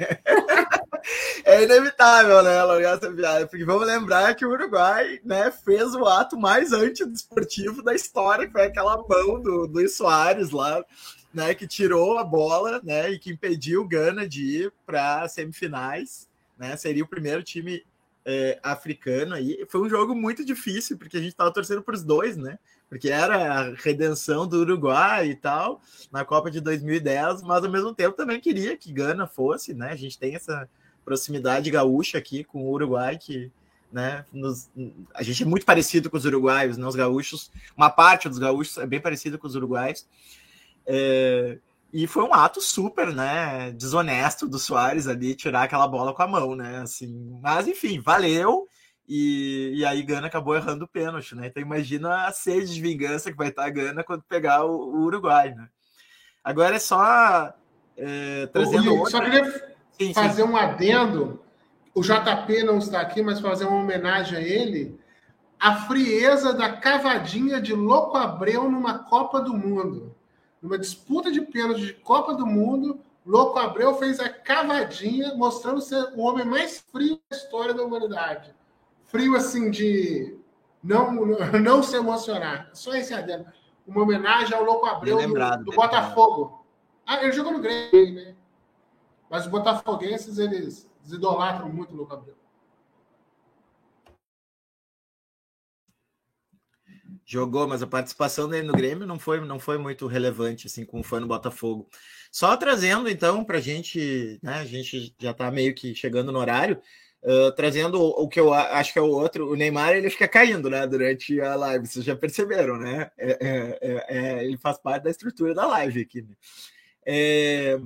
é inevitável, né, largar essa piada, porque vamos lembrar que o Uruguai, né, fez o ato mais antidesportivo da história, que foi aquela mão do Luiz Soares lá, né, que tirou a bola, né, e que impediu o Gana de ir para semifinais, né? Seria o primeiro time é, africano aí. Foi um jogo muito difícil porque a gente estava torcendo para os dois, né? Porque era a redenção do Uruguai e tal na Copa de 2010, mas ao mesmo tempo também queria que Gana fosse, né? A gente tem essa proximidade gaúcha aqui com o Uruguai que né? Nos, a gente é muito parecido com os uruguaios, né? Os gaúchos, uma parte dos gaúchos é bem parecido com os uruguaios. É, e foi um ato super, né, desonesto do Soares ali tirar aquela bola com a mão, né? Assim, mas enfim, valeu. E, e aí Gana acabou errando o pênalti, né? Então imagina a sede de vingança que vai estar a Gana quando pegar o, o Uruguai, né? Agora é só é, trazendo outra... Só queria, sim, fazer sim. um adendo. O JP não está aqui, mas fazer uma homenagem a ele. A frieza da cavadinha de Louco Abreu numa Copa do Mundo. Numa disputa de pênalti de Copa do Mundo, Louco Abreu fez a cavadinha, mostrando ser o homem mais frio da história da humanidade. Frio assim de não, não se emocionar. Só esse adendo. Uma homenagem ao Louco Abreu lembrado, do, do Botafogo. Ah, ele jogou no Grêmio, né? Mas os botafoguenses, eles idolatram muito o Louco Abreu. Jogou, mas a participação dele no Grêmio não foi, não foi muito relevante, assim, com o fã no Botafogo. Só trazendo, então, para a gente, né, a gente já está meio que chegando no horário, uh, trazendo o, o, que eu acho que é o outro, o Neymar, ele fica caindo, né, durante a live, vocês já perceberam, né? É, é, é, é ele faz parte da estrutura da live aqui, né? É,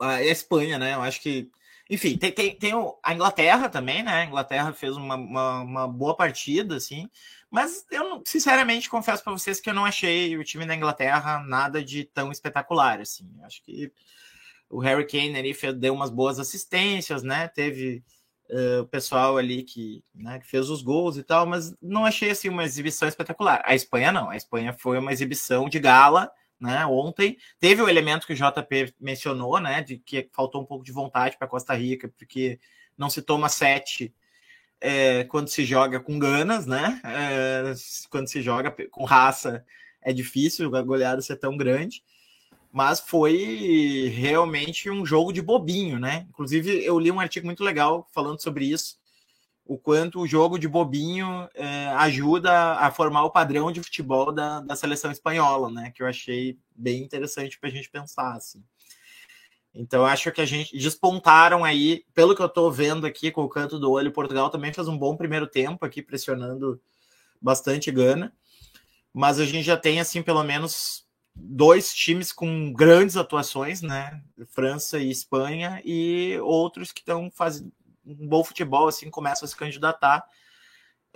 a Espanha, né, eu acho que enfim, tem, tem, tem a Inglaterra também, né? A Inglaterra fez uma, uma, uma boa partida, assim. Mas eu, sinceramente, confesso para vocês que eu não achei o time da Inglaterra nada de tão espetacular, assim. Acho que o Harry Kane ali deu umas boas assistências, né? Teve uh, o pessoal ali que, né, que fez os gols e tal, mas não achei assim uma exibição espetacular. A Espanha não, a Espanha foi uma exibição de gala, né? Ontem teve o elemento que o JP mencionou, né? De que faltou um pouco de vontade para Costa Rica, porque não se toma sete é, quando se joga com ganas, né? É, quando se joga com raça é difícil a goleada ser tão grande, mas foi realmente um jogo de bobinho, né? Inclusive, eu li um artigo muito legal falando sobre isso, o quanto o jogo de bobinho é, ajuda a formar o padrão de futebol da, da seleção espanhola, né? Que eu achei bem interessante para a gente pensar, assim. Então, acho que a gente despontaram aí, pelo que eu estou vendo aqui com o canto do olho, Portugal também fez um bom primeiro tempo aqui, pressionando bastante Gana. Mas a gente já tem, assim, pelo menos dois times com grandes atuações, né? França e Espanha, e outros que estão fazendo um bom futebol, assim, começam a se candidatar.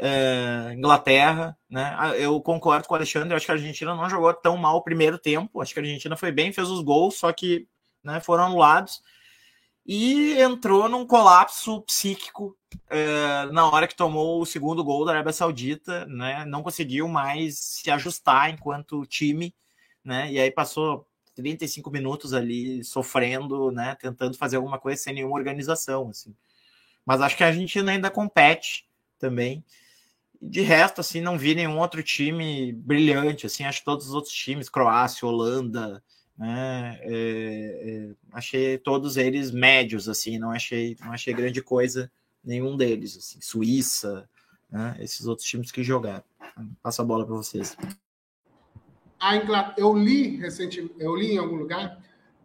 É, Inglaterra, né? Ah, eu concordo com o Alexandre, acho que a Argentina não jogou tão mal o primeiro tempo. Acho que a Argentina foi bem, fez os gols, só que né, foram anulados e entrou num colapso psíquico é, na hora que tomou o segundo gol da Arábia Saudita, né, não conseguiu mais se ajustar enquanto time, né, e aí passou 35 minutos ali sofrendo, né, tentando fazer alguma coisa sem nenhuma organização, assim. Mas acho que a Argentina ainda compete também. De resto, assim, não vi nenhum outro time brilhante, assim, acho que todos os outros times, Croácia, Holanda, né? É, é, achei todos eles médios, assim, não achei, não achei grande coisa nenhum deles, assim, Suíça, né? esses outros times que jogaram. Passa a bola para vocês. A Inglaterra, eu li recentemente, eu li em algum lugar,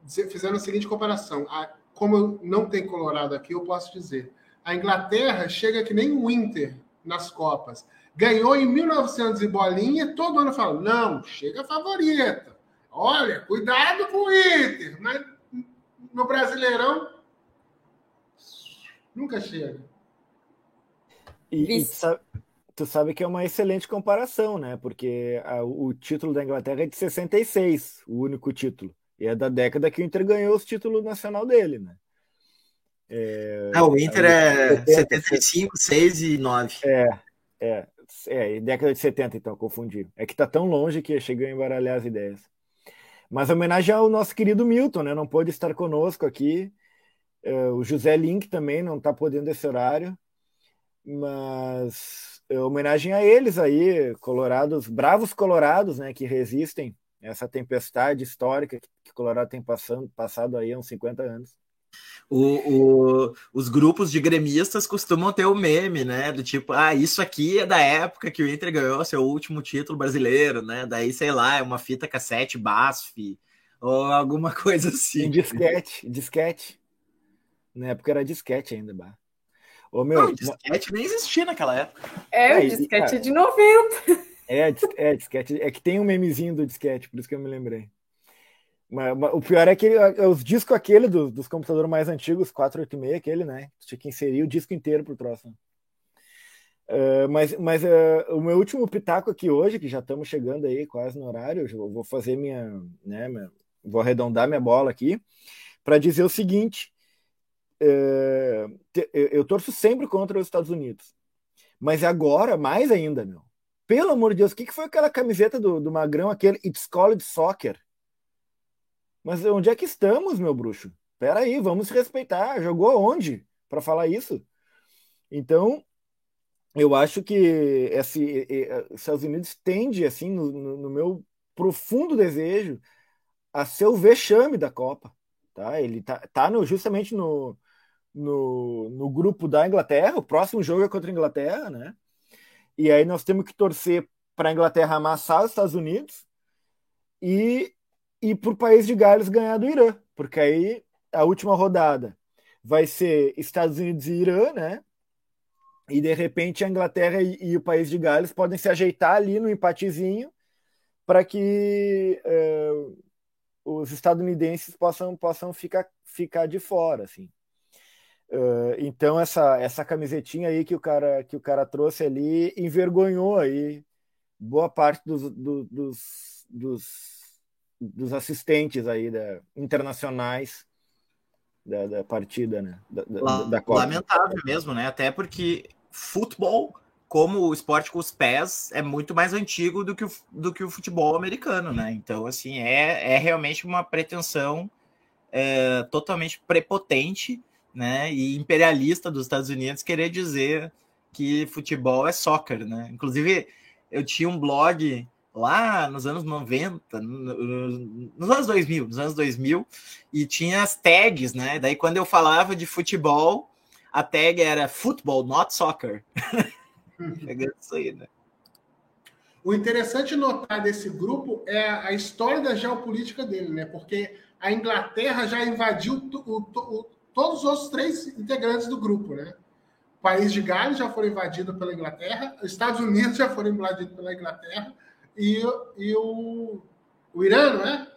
fizeram a seguinte comparação. A, como não tem Colorado aqui, eu posso dizer. A Inglaterra chega que nem o Inter nas Copas. Ganhou em 1900 e bolinha, todo ano fala, não, chega favorita Olha, cuidado com o Inter, mas no Brasileirão nunca chega. E, e sabe, tu, sabe, que é uma excelente comparação, né? Porque a, o título da Inglaterra é de 66, o único título. E é da década que o Inter ganhou os títulos nacional dele, né? É, ah, o Inter é 70, 75, 6 e 9. É, é, é, década de 70, então, confundi. É que tá tão longe que chegou a embaralhar as ideias. Mas homenagem ao nosso querido Milton, né? Não pôde estar conosco aqui. É, o José Link também não está podendo esse horário. Mas homenagem a eles aí, colorados, bravos colorados, né? Que resistem essa tempestade histórica que Colorado tem passando, passado aí há uns 50 anos. O, o, os grupos de gremistas costumam ter o meme, né? Do tipo, ah, isso aqui é da época que o Inter ganhou seu último título brasileiro, né? Daí, sei lá, é uma fita cassete BASF ou alguma coisa assim. disquete, disquete. Na época era disquete ainda, bah. Ô, meu, Não, disquete nem existia naquela época. É, é o disquete é de 90. É, é, disquete. É que tem um memezinho do disquete, por isso que eu me lembrei. O pior é que os discos aquele dos, dos computadores mais antigos, 486, aquele, né? Tinha que inserir o disco inteiro pro troço. Uh, mas mas uh, o meu último pitaco aqui hoje, que já estamos chegando aí quase no horário, eu vou fazer minha, né, minha, vou arredondar minha bola aqui para dizer o seguinte, é, eu torço sempre contra os Estados Unidos. Mas agora, mais ainda, meu. Pelo amor de Deus, o que, foi aquela camiseta do, do Magrão, aquele It's Called Soccer? Mas onde é que estamos, meu bruxo? Pera aí, vamos respeitar. Jogou aonde para falar isso? Então, eu acho que esse, os Estados Unidos tende, assim, no, no meu profundo desejo, a ser o vexame da Copa. Tá? Ele tá, tá no, justamente no, no, no grupo da Inglaterra, o próximo jogo é contra a Inglaterra, né? E aí nós temos que torcer para a Inglaterra amassar os Estados Unidos e, e para o país de Gales ganhar do Irã, porque aí a última rodada vai ser Estados Unidos e Irã, né? E de repente a Inglaterra e, e o país de Gales podem se ajeitar ali no empatezinho para que uh, os estadunidenses possam, possam ficar, ficar de fora, assim. Uh, então essa essa camisetinha aí que o cara que o cara trouxe ali envergonhou aí boa parte dos, do, dos, dos, dos assistentes aí da, internacionais da, da partida, né? Da, da, da Copa. Lamentável mesmo, né? Até porque futebol como o esporte com os pés é muito mais antigo do que o, do que o futebol americano, né? Então, assim, é, é realmente uma pretensão é, totalmente prepotente né, e imperialista dos Estados Unidos querer dizer que futebol é soccer, né? Inclusive, eu tinha um blog lá nos anos 90, nos anos 2000, nos anos 2000, e tinha as tags, né? Daí quando eu falava de futebol, a tag era football, not soccer. Pegando isso aí, né? O interessante notar desse grupo é a história da geopolítica dele, né? Porque a Inglaterra já invadiu o, o, todos os outros três integrantes do grupo, né? O país de Gales já foram invadidos pela Inglaterra, os Estados Unidos já foram invadidos pela Inglaterra e, e o, o Irã, não é?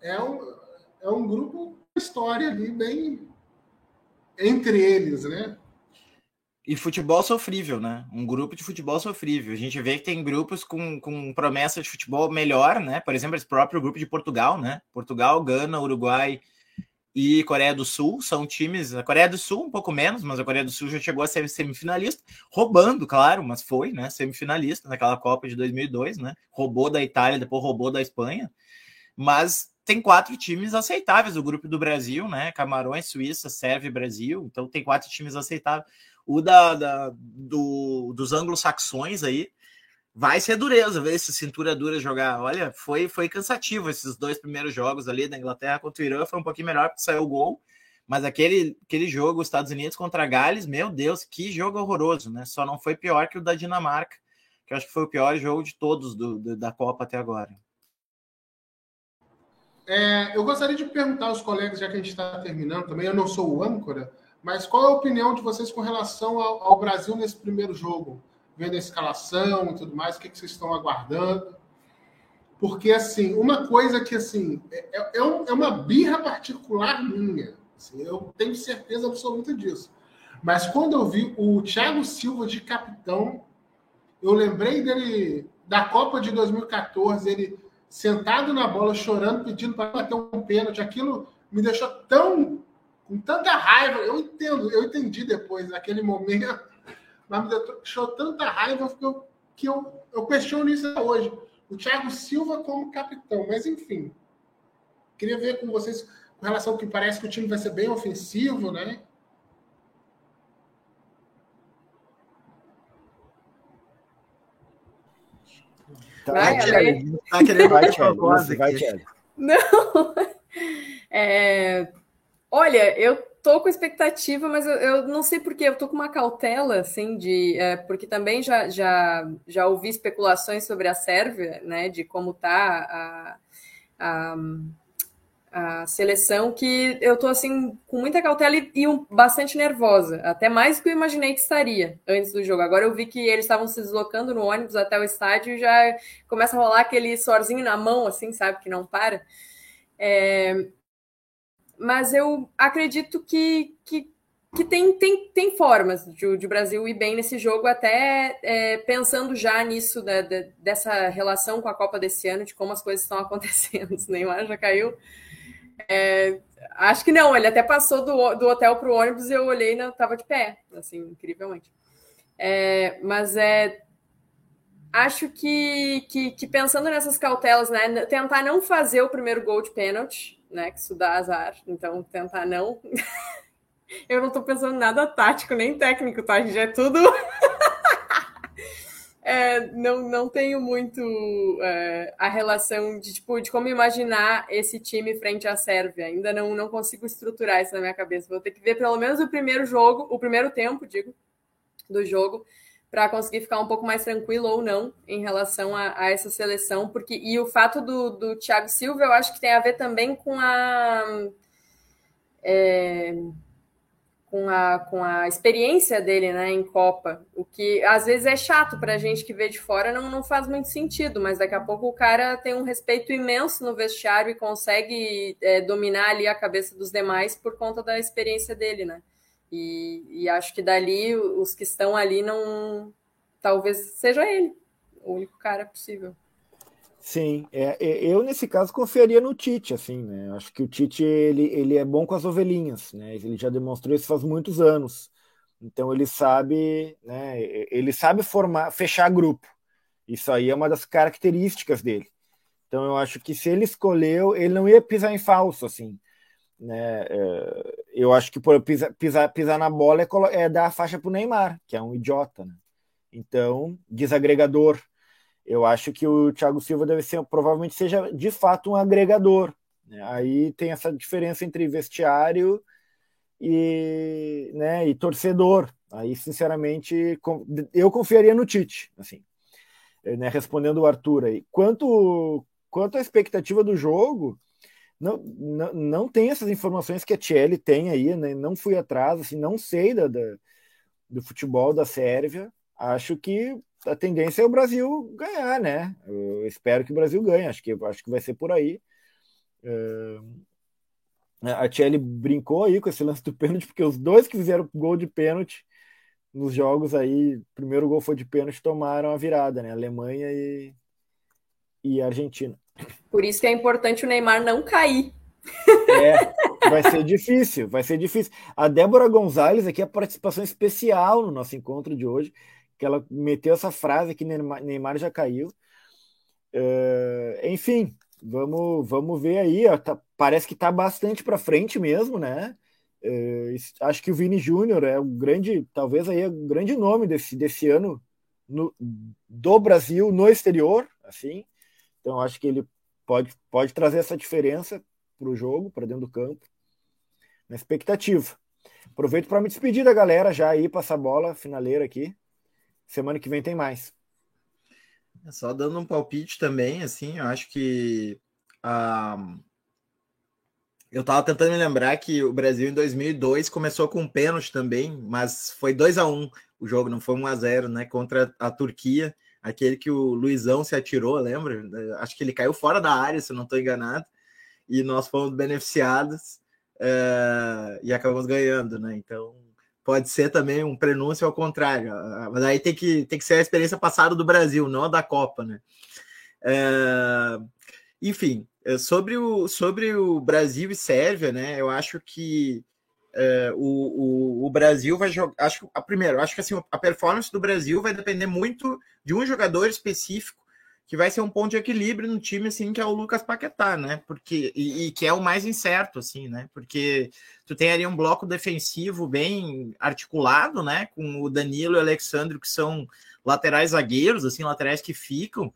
É um, é um grupo história ali bem entre eles, né? E futebol sofrível, né? Um grupo de futebol sofrível. A gente vê que tem grupos com, com promessa de futebol melhor, né? Por exemplo, esse próprio grupo de Portugal, né? Portugal, Gana, Uruguai e Coreia do Sul são times. A Coreia do Sul, um pouco menos, mas a Coreia do Sul já chegou a ser semifinalista, roubando, claro, mas foi, né? Semifinalista naquela Copa de 2002, né? Roubou da Itália, depois roubou da Espanha. Mas tem quatro times aceitáveis. O grupo do Brasil, né? Camarões, Suíça, Sérvia e Brasil. Então tem quatro times aceitáveis. O da, da do, dos anglo-saxões aí vai ser dureza ver esse cintura dura jogar. Olha, foi foi cansativo esses dois primeiros jogos ali da Inglaterra contra o Irã. Foi um pouquinho melhor porque saiu o gol. Mas aquele, aquele jogo, Estados Unidos contra Gales, meu Deus, que jogo horroroso, né? Só não foi pior que o da Dinamarca, que eu acho que foi o pior jogo de todos do, do da Copa até agora. É, eu gostaria de perguntar aos colegas, já que a gente está terminando também, eu não sou o âncora, mas qual é a opinião de vocês com relação ao, ao Brasil nesse primeiro jogo? Vendo a escalação e tudo mais, o que, que vocês estão aguardando? Porque, assim, uma coisa que, assim, é, é, é, é uma birra particular minha. Assim, eu tenho certeza absoluta disso. Mas quando eu vi o Thiago Silva de capitão, eu lembrei dele da Copa de 2014, ele sentado na bola, chorando, pedindo para bater um pênalti. Aquilo me deixou tão com tanta raiva. Eu entendo, eu entendi depois, naquele momento, mas me deixou tanta raiva que eu, que eu, eu questiono isso hoje. O Thiago Silva como capitão, mas enfim. Queria ver com vocês com relação ao que parece que o time vai ser bem ofensivo, né? Tá, vai, vai, tá querendo vai, vai, vai, Não. É, Olha, eu tô com expectativa, mas eu, eu não sei porquê, eu tô com uma cautela, assim, de. É, porque também já, já, já ouvi especulações sobre a Sérvia, né? De como tá a, a, a seleção, que eu tô assim, com muita cautela e, e um, bastante nervosa, até mais do que eu imaginei que estaria antes do jogo. Agora eu vi que eles estavam se deslocando no ônibus até o estádio e já começa a rolar aquele sorzinho na mão, assim, sabe, que não para. É, mas eu acredito que, que, que tem, tem, tem formas de, de Brasil ir bem nesse jogo, até é, pensando já nisso, da, da, dessa relação com a Copa desse ano, de como as coisas estão acontecendo. O Neymar já caiu. É, acho que não, ele até passou do, do hotel para o ônibus e eu olhei e estava de pé, assim, incrivelmente. É, mas é. Acho que, que, que, pensando nessas cautelas, né? Tentar não fazer o primeiro gol de pênalti, né? Que isso dá azar. Então, tentar não. eu não estou pensando nada tático nem técnico, tá? Já é tudo. É, não, não tenho muito é, a relação de, tipo, de como imaginar esse time frente à Sérvia. Ainda não, não consigo estruturar isso na minha cabeça. Vou ter que ver pelo menos o primeiro jogo, o primeiro tempo, digo, do jogo, para conseguir ficar um pouco mais tranquilo ou não em relação a, a, essa seleção. porque E o fato do, do Thiago Silva, eu acho que tem a ver também com a. É, com a, com a experiência dele né, em Copa. O que às vezes é chato para a gente que vê de fora, não, não faz muito sentido, mas daqui a pouco o cara tem um respeito imenso no vestiário e consegue é, dominar ali a cabeça dos demais por conta da experiência dele, né? E, e acho que dali os que estão ali não. Talvez seja ele, o único cara possível. Sim, é, é, eu nesse caso confiaria no Tite, assim, né? Acho que o Tite ele, ele é bom com as ovelhinhas, né? Ele já demonstrou isso faz muitos anos. Então ele sabe, né? Ele sabe formar, fechar grupo. Isso aí é uma das características dele. Então eu acho que se ele escolheu, ele não ia pisar em falso, assim, né? É, eu acho que pisar, pisar, pisar na bola é, é dar a faixa para o Neymar, que é um idiota, né? Então desagregador eu acho que o Thiago Silva deve ser, provavelmente seja de fato um agregador. Né? Aí tem essa diferença entre vestiário e, né, e torcedor. Aí, sinceramente, eu confiaria no Tite, assim, né, respondendo o Arthur aí. Quanto, quanto à expectativa do jogo, não, não, tem essas informações que a Thiel tem aí, né? não fui atrás, assim, não sei da, da, do futebol da Sérvia. Acho que a tendência é o Brasil ganhar, né? Eu espero que o Brasil ganhe, acho que, acho que vai ser por aí. A Tchelle brincou aí com esse lance do pênalti, porque os dois que fizeram gol de pênalti nos jogos aí, primeiro gol foi de pênalti, tomaram a virada, né? Alemanha e, e Argentina. Por isso que é importante o Neymar não cair. É, vai ser difícil, vai ser difícil. A Débora Gonzalez aqui, a participação especial no nosso encontro de hoje que ela meteu essa frase que Neymar já caiu. Uh, enfim, vamos, vamos ver aí. Ó, tá, parece que está bastante para frente mesmo, né? Uh, acho que o Vini Júnior é o grande, talvez aí é o grande nome desse, desse ano no, do Brasil no exterior, assim. Então acho que ele pode, pode trazer essa diferença para o jogo, para dentro do campo. Na expectativa. Aproveito para me despedir da galera já aí, passar a bola finaleira aqui. Semana que vem tem mais. É só dando um palpite também, assim, eu acho que uh, eu tava tentando me lembrar que o Brasil em 2002 começou com um pênalti também, mas foi 2 a 1 o jogo, não foi 1 a 0 né, contra a Turquia, aquele que o Luizão se atirou, lembra? Acho que ele caiu fora da área, se não estou enganado, e nós fomos beneficiados uh, e acabamos ganhando, né? Então, pode ser também um prenúncio ao contrário. Mas aí tem que, tem que ser a experiência passada do Brasil, não a da Copa, né? É, enfim, é, sobre o, sobre o Brasil e Sérvia, né? Eu acho que é, o, o, o, Brasil vai jogar. Acho a primeiro, acho que assim, a performance do Brasil vai depender muito de um jogador específico que vai ser um ponto de equilíbrio no time, assim, que é o Lucas Paquetá, né? Porque, e, e, que é o mais incerto, assim, né? Porque tu tem ali um bloco defensivo bem articulado, né? Com o Danilo e o Alexandre, que são laterais zagueiros, assim, laterais que ficam.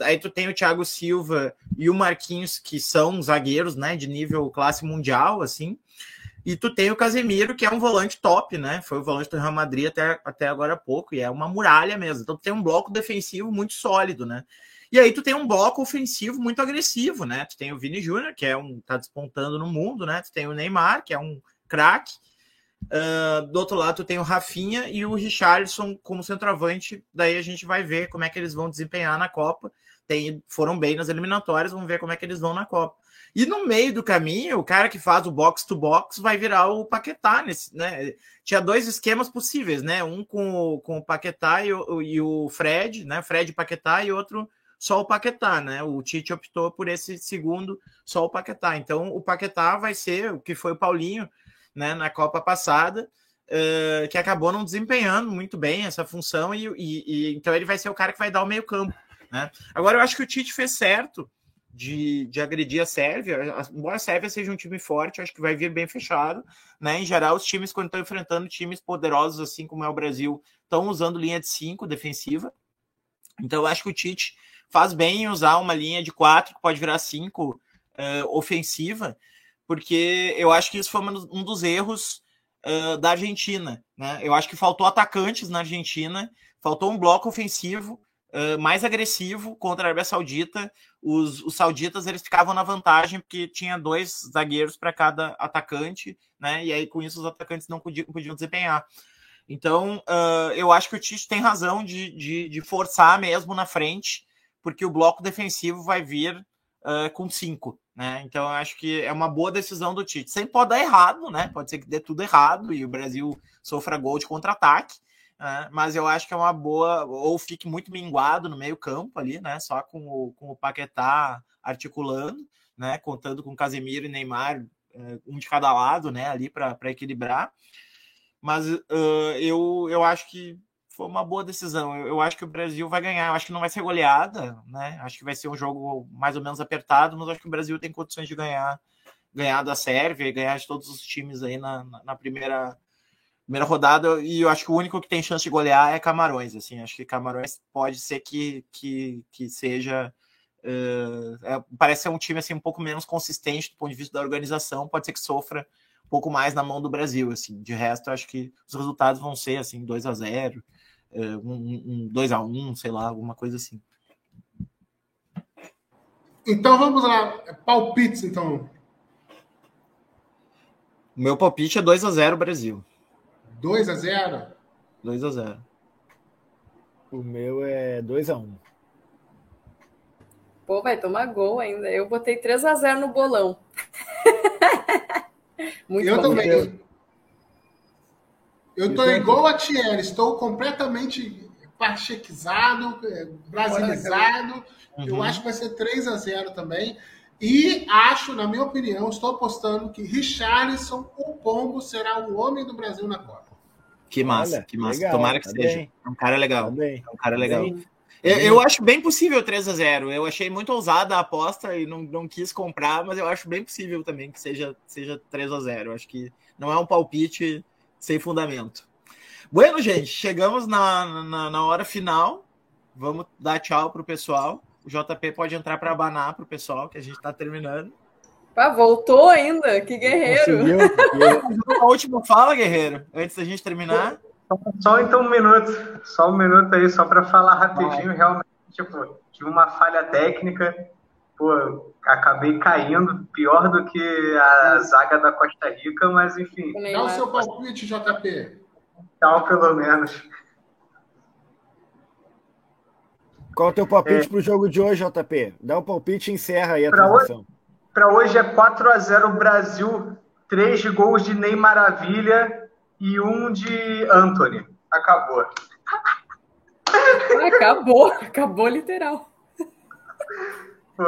Aí tu tem o Thiago Silva e o Marquinhos, que são zagueiros, né? De nível classe mundial, assim. E tu tem o Casemiro, que é um volante top, né? Foi o volante do Real Madrid até, até agora há pouco, e é uma muralha mesmo. Então tu tem um bloco defensivo muito sólido, né? E aí tu tem um bloco ofensivo muito agressivo, né? Tu tem o Vini Júnior, que é um tá despontando no mundo, né? Tu tem o Neymar, que é um craque. Uh, do outro lado, tu tem o Rafinha e o Richardson como centroavante. Daí a gente vai ver como é que eles vão desempenhar na Copa. Tem, foram bem nas eliminatórias, vamos ver como é que eles vão na Copa. E no meio do caminho, o cara que faz o box to box vai virar o Paquetá, nesse, né? Tinha dois esquemas possíveis, né? Um com, com o Paquetá e o, e o Fred, né? Fred e Paquetá, e outro só o Paquetá, né? O Tite optou por esse segundo, só o Paquetá. Então, o Paquetá vai ser o que foi o Paulinho, né, na Copa passada, uh, que acabou não desempenhando muito bem essa função, e, e, e, então ele vai ser o cara que vai dar o meio-campo, né? Agora, eu acho que o Tite fez certo de, de agredir a Sérvia, embora a Sérvia seja um time forte, acho que vai vir bem fechado, né? Em geral, os times, quando estão enfrentando times poderosos, assim como é o Brasil, estão usando linha de 5 defensiva. Então, eu acho que o Tite faz bem usar uma linha de quatro, que pode virar cinco, uh, ofensiva, porque eu acho que isso foi um dos erros uh, da Argentina. Né? Eu acho que faltou atacantes na Argentina, faltou um bloco ofensivo mais agressivo contra a Arábia Saudita. Os, os, sauditas eles ficavam na vantagem porque tinha dois zagueiros para cada atacante, né? E aí com isso os atacantes não podiam, podiam desempenhar. Então, uh, eu acho que o Tite tem razão de, de, de, forçar mesmo na frente porque o bloco defensivo vai vir uh, com cinco, né? Então eu acho que é uma boa decisão do Tite. Sempre pode dar errado, né? Pode ser que dê tudo errado e o Brasil sofra gol de contra-ataque, né? mas eu acho que é uma boa, ou fique muito minguado no meio-campo ali, né? Só com o, com o Paquetá articulando, né? Contando com Casemiro e Neymar, uh, um de cada lado, né? Ali para equilibrar. Mas uh, eu, eu acho que foi uma boa decisão. Eu, eu, acho que o Brasil vai ganhar. Eu acho que não vai ser goleada, né? Acho que vai ser um jogo mais ou menos apertado, mas acho que o Brasil tem condições de ganhar, ganhar da Sérvia e ganhar de todos os times aí na, na primeira primeira rodada. E eu acho que o único que tem chance de golear é Camarões. Assim, acho que Camarões pode ser que, que, que seja Uh, é, parece ser um time assim um pouco menos consistente do ponto de vista da organização, pode ser que sofra um pouco mais na mão do Brasil, assim. De resto, acho que os resultados vão ser assim 2 a 0, é, um 2 a 1 sei lá, alguma coisa assim. Então vamos lá, palpites então. O meu palpite é 2 a 0 Brasil. 2 a 0? 2 a 0. O meu é 2 a 1. Pô, vai tomar gol ainda. Eu botei 3 a 0 no bolão. Muito eu bom. também. Eu estou igual a Thierry, estou completamente pachequizado, é, brasilizado. Uhum. Eu acho que vai ser 3 a 0 também. E acho, na minha opinião, estou apostando que Richarlison, o Pombo, será o homem do Brasil na Copa. Que massa, Olha, que massa. Legal, Tomara que tá seja. Bem. É um cara legal. Tá é um cara legal. Eu, eu, acho bem possível 3 a 0 Eu achei muito ousada a aposta e não, não quis comprar, mas eu acho bem possível também que seja, seja 3 a 0 eu Acho que não é um palpite sem fundamento. Bueno, gente, chegamos na, na, na hora final. Vamos dar tchau pro pessoal. O JP pode entrar para abanar pro pessoal, que a gente está terminando. Pá, voltou ainda, que guerreiro. a última fala, guerreiro, antes da gente terminar. Só então um minuto, só um minuto aí, só para falar rapidinho, Vai. realmente, tipo, tive uma falha técnica, pô, acabei caindo pior do que a zaga da Costa Rica, mas enfim. Dá o seu palpite, JP. Tal, pelo menos. Qual é o teu palpite é. para o jogo de hoje, JP? Dá o um palpite e encerra aí a pra transmissão. Para hoje é 4 a 0 Brasil, três gols de Ney Maravilha e um de Anthony. Acabou. Acabou, acabou literal. Pô,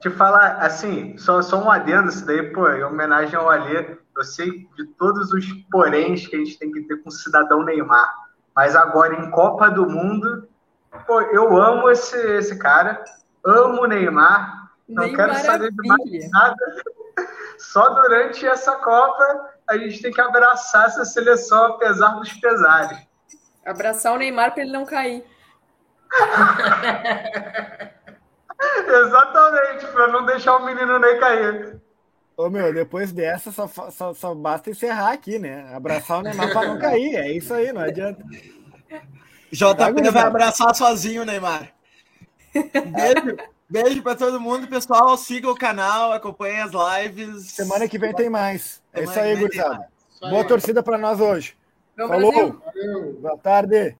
te falar, assim, só, só um adendo isso daí, pô, em homenagem ao Alê, eu sei de todos os poréns que a gente tem que ter com o cidadão Neymar, mas agora em Copa do Mundo, pô, eu amo esse, esse cara, amo o Neymar, não Nem quero maravilha. saber de mais nada. Só durante essa Copa a gente tem que abraçar essa seleção, apesar dos pesares. Abraçar o Neymar para ele não cair. Exatamente, para não deixar o menino nem cair. Ô meu, depois dessa só, só, só basta encerrar aqui, né? Abraçar o Neymar para não cair. É isso aí, não adianta. JP vai abraçar sozinho o Neymar. Beijo, beijo para todo mundo, pessoal. Siga o canal, acompanhe as lives. Semana que vem tem mais. É isso aí, gurizada. Boa torcida para nós hoje. Falou. Boa tarde.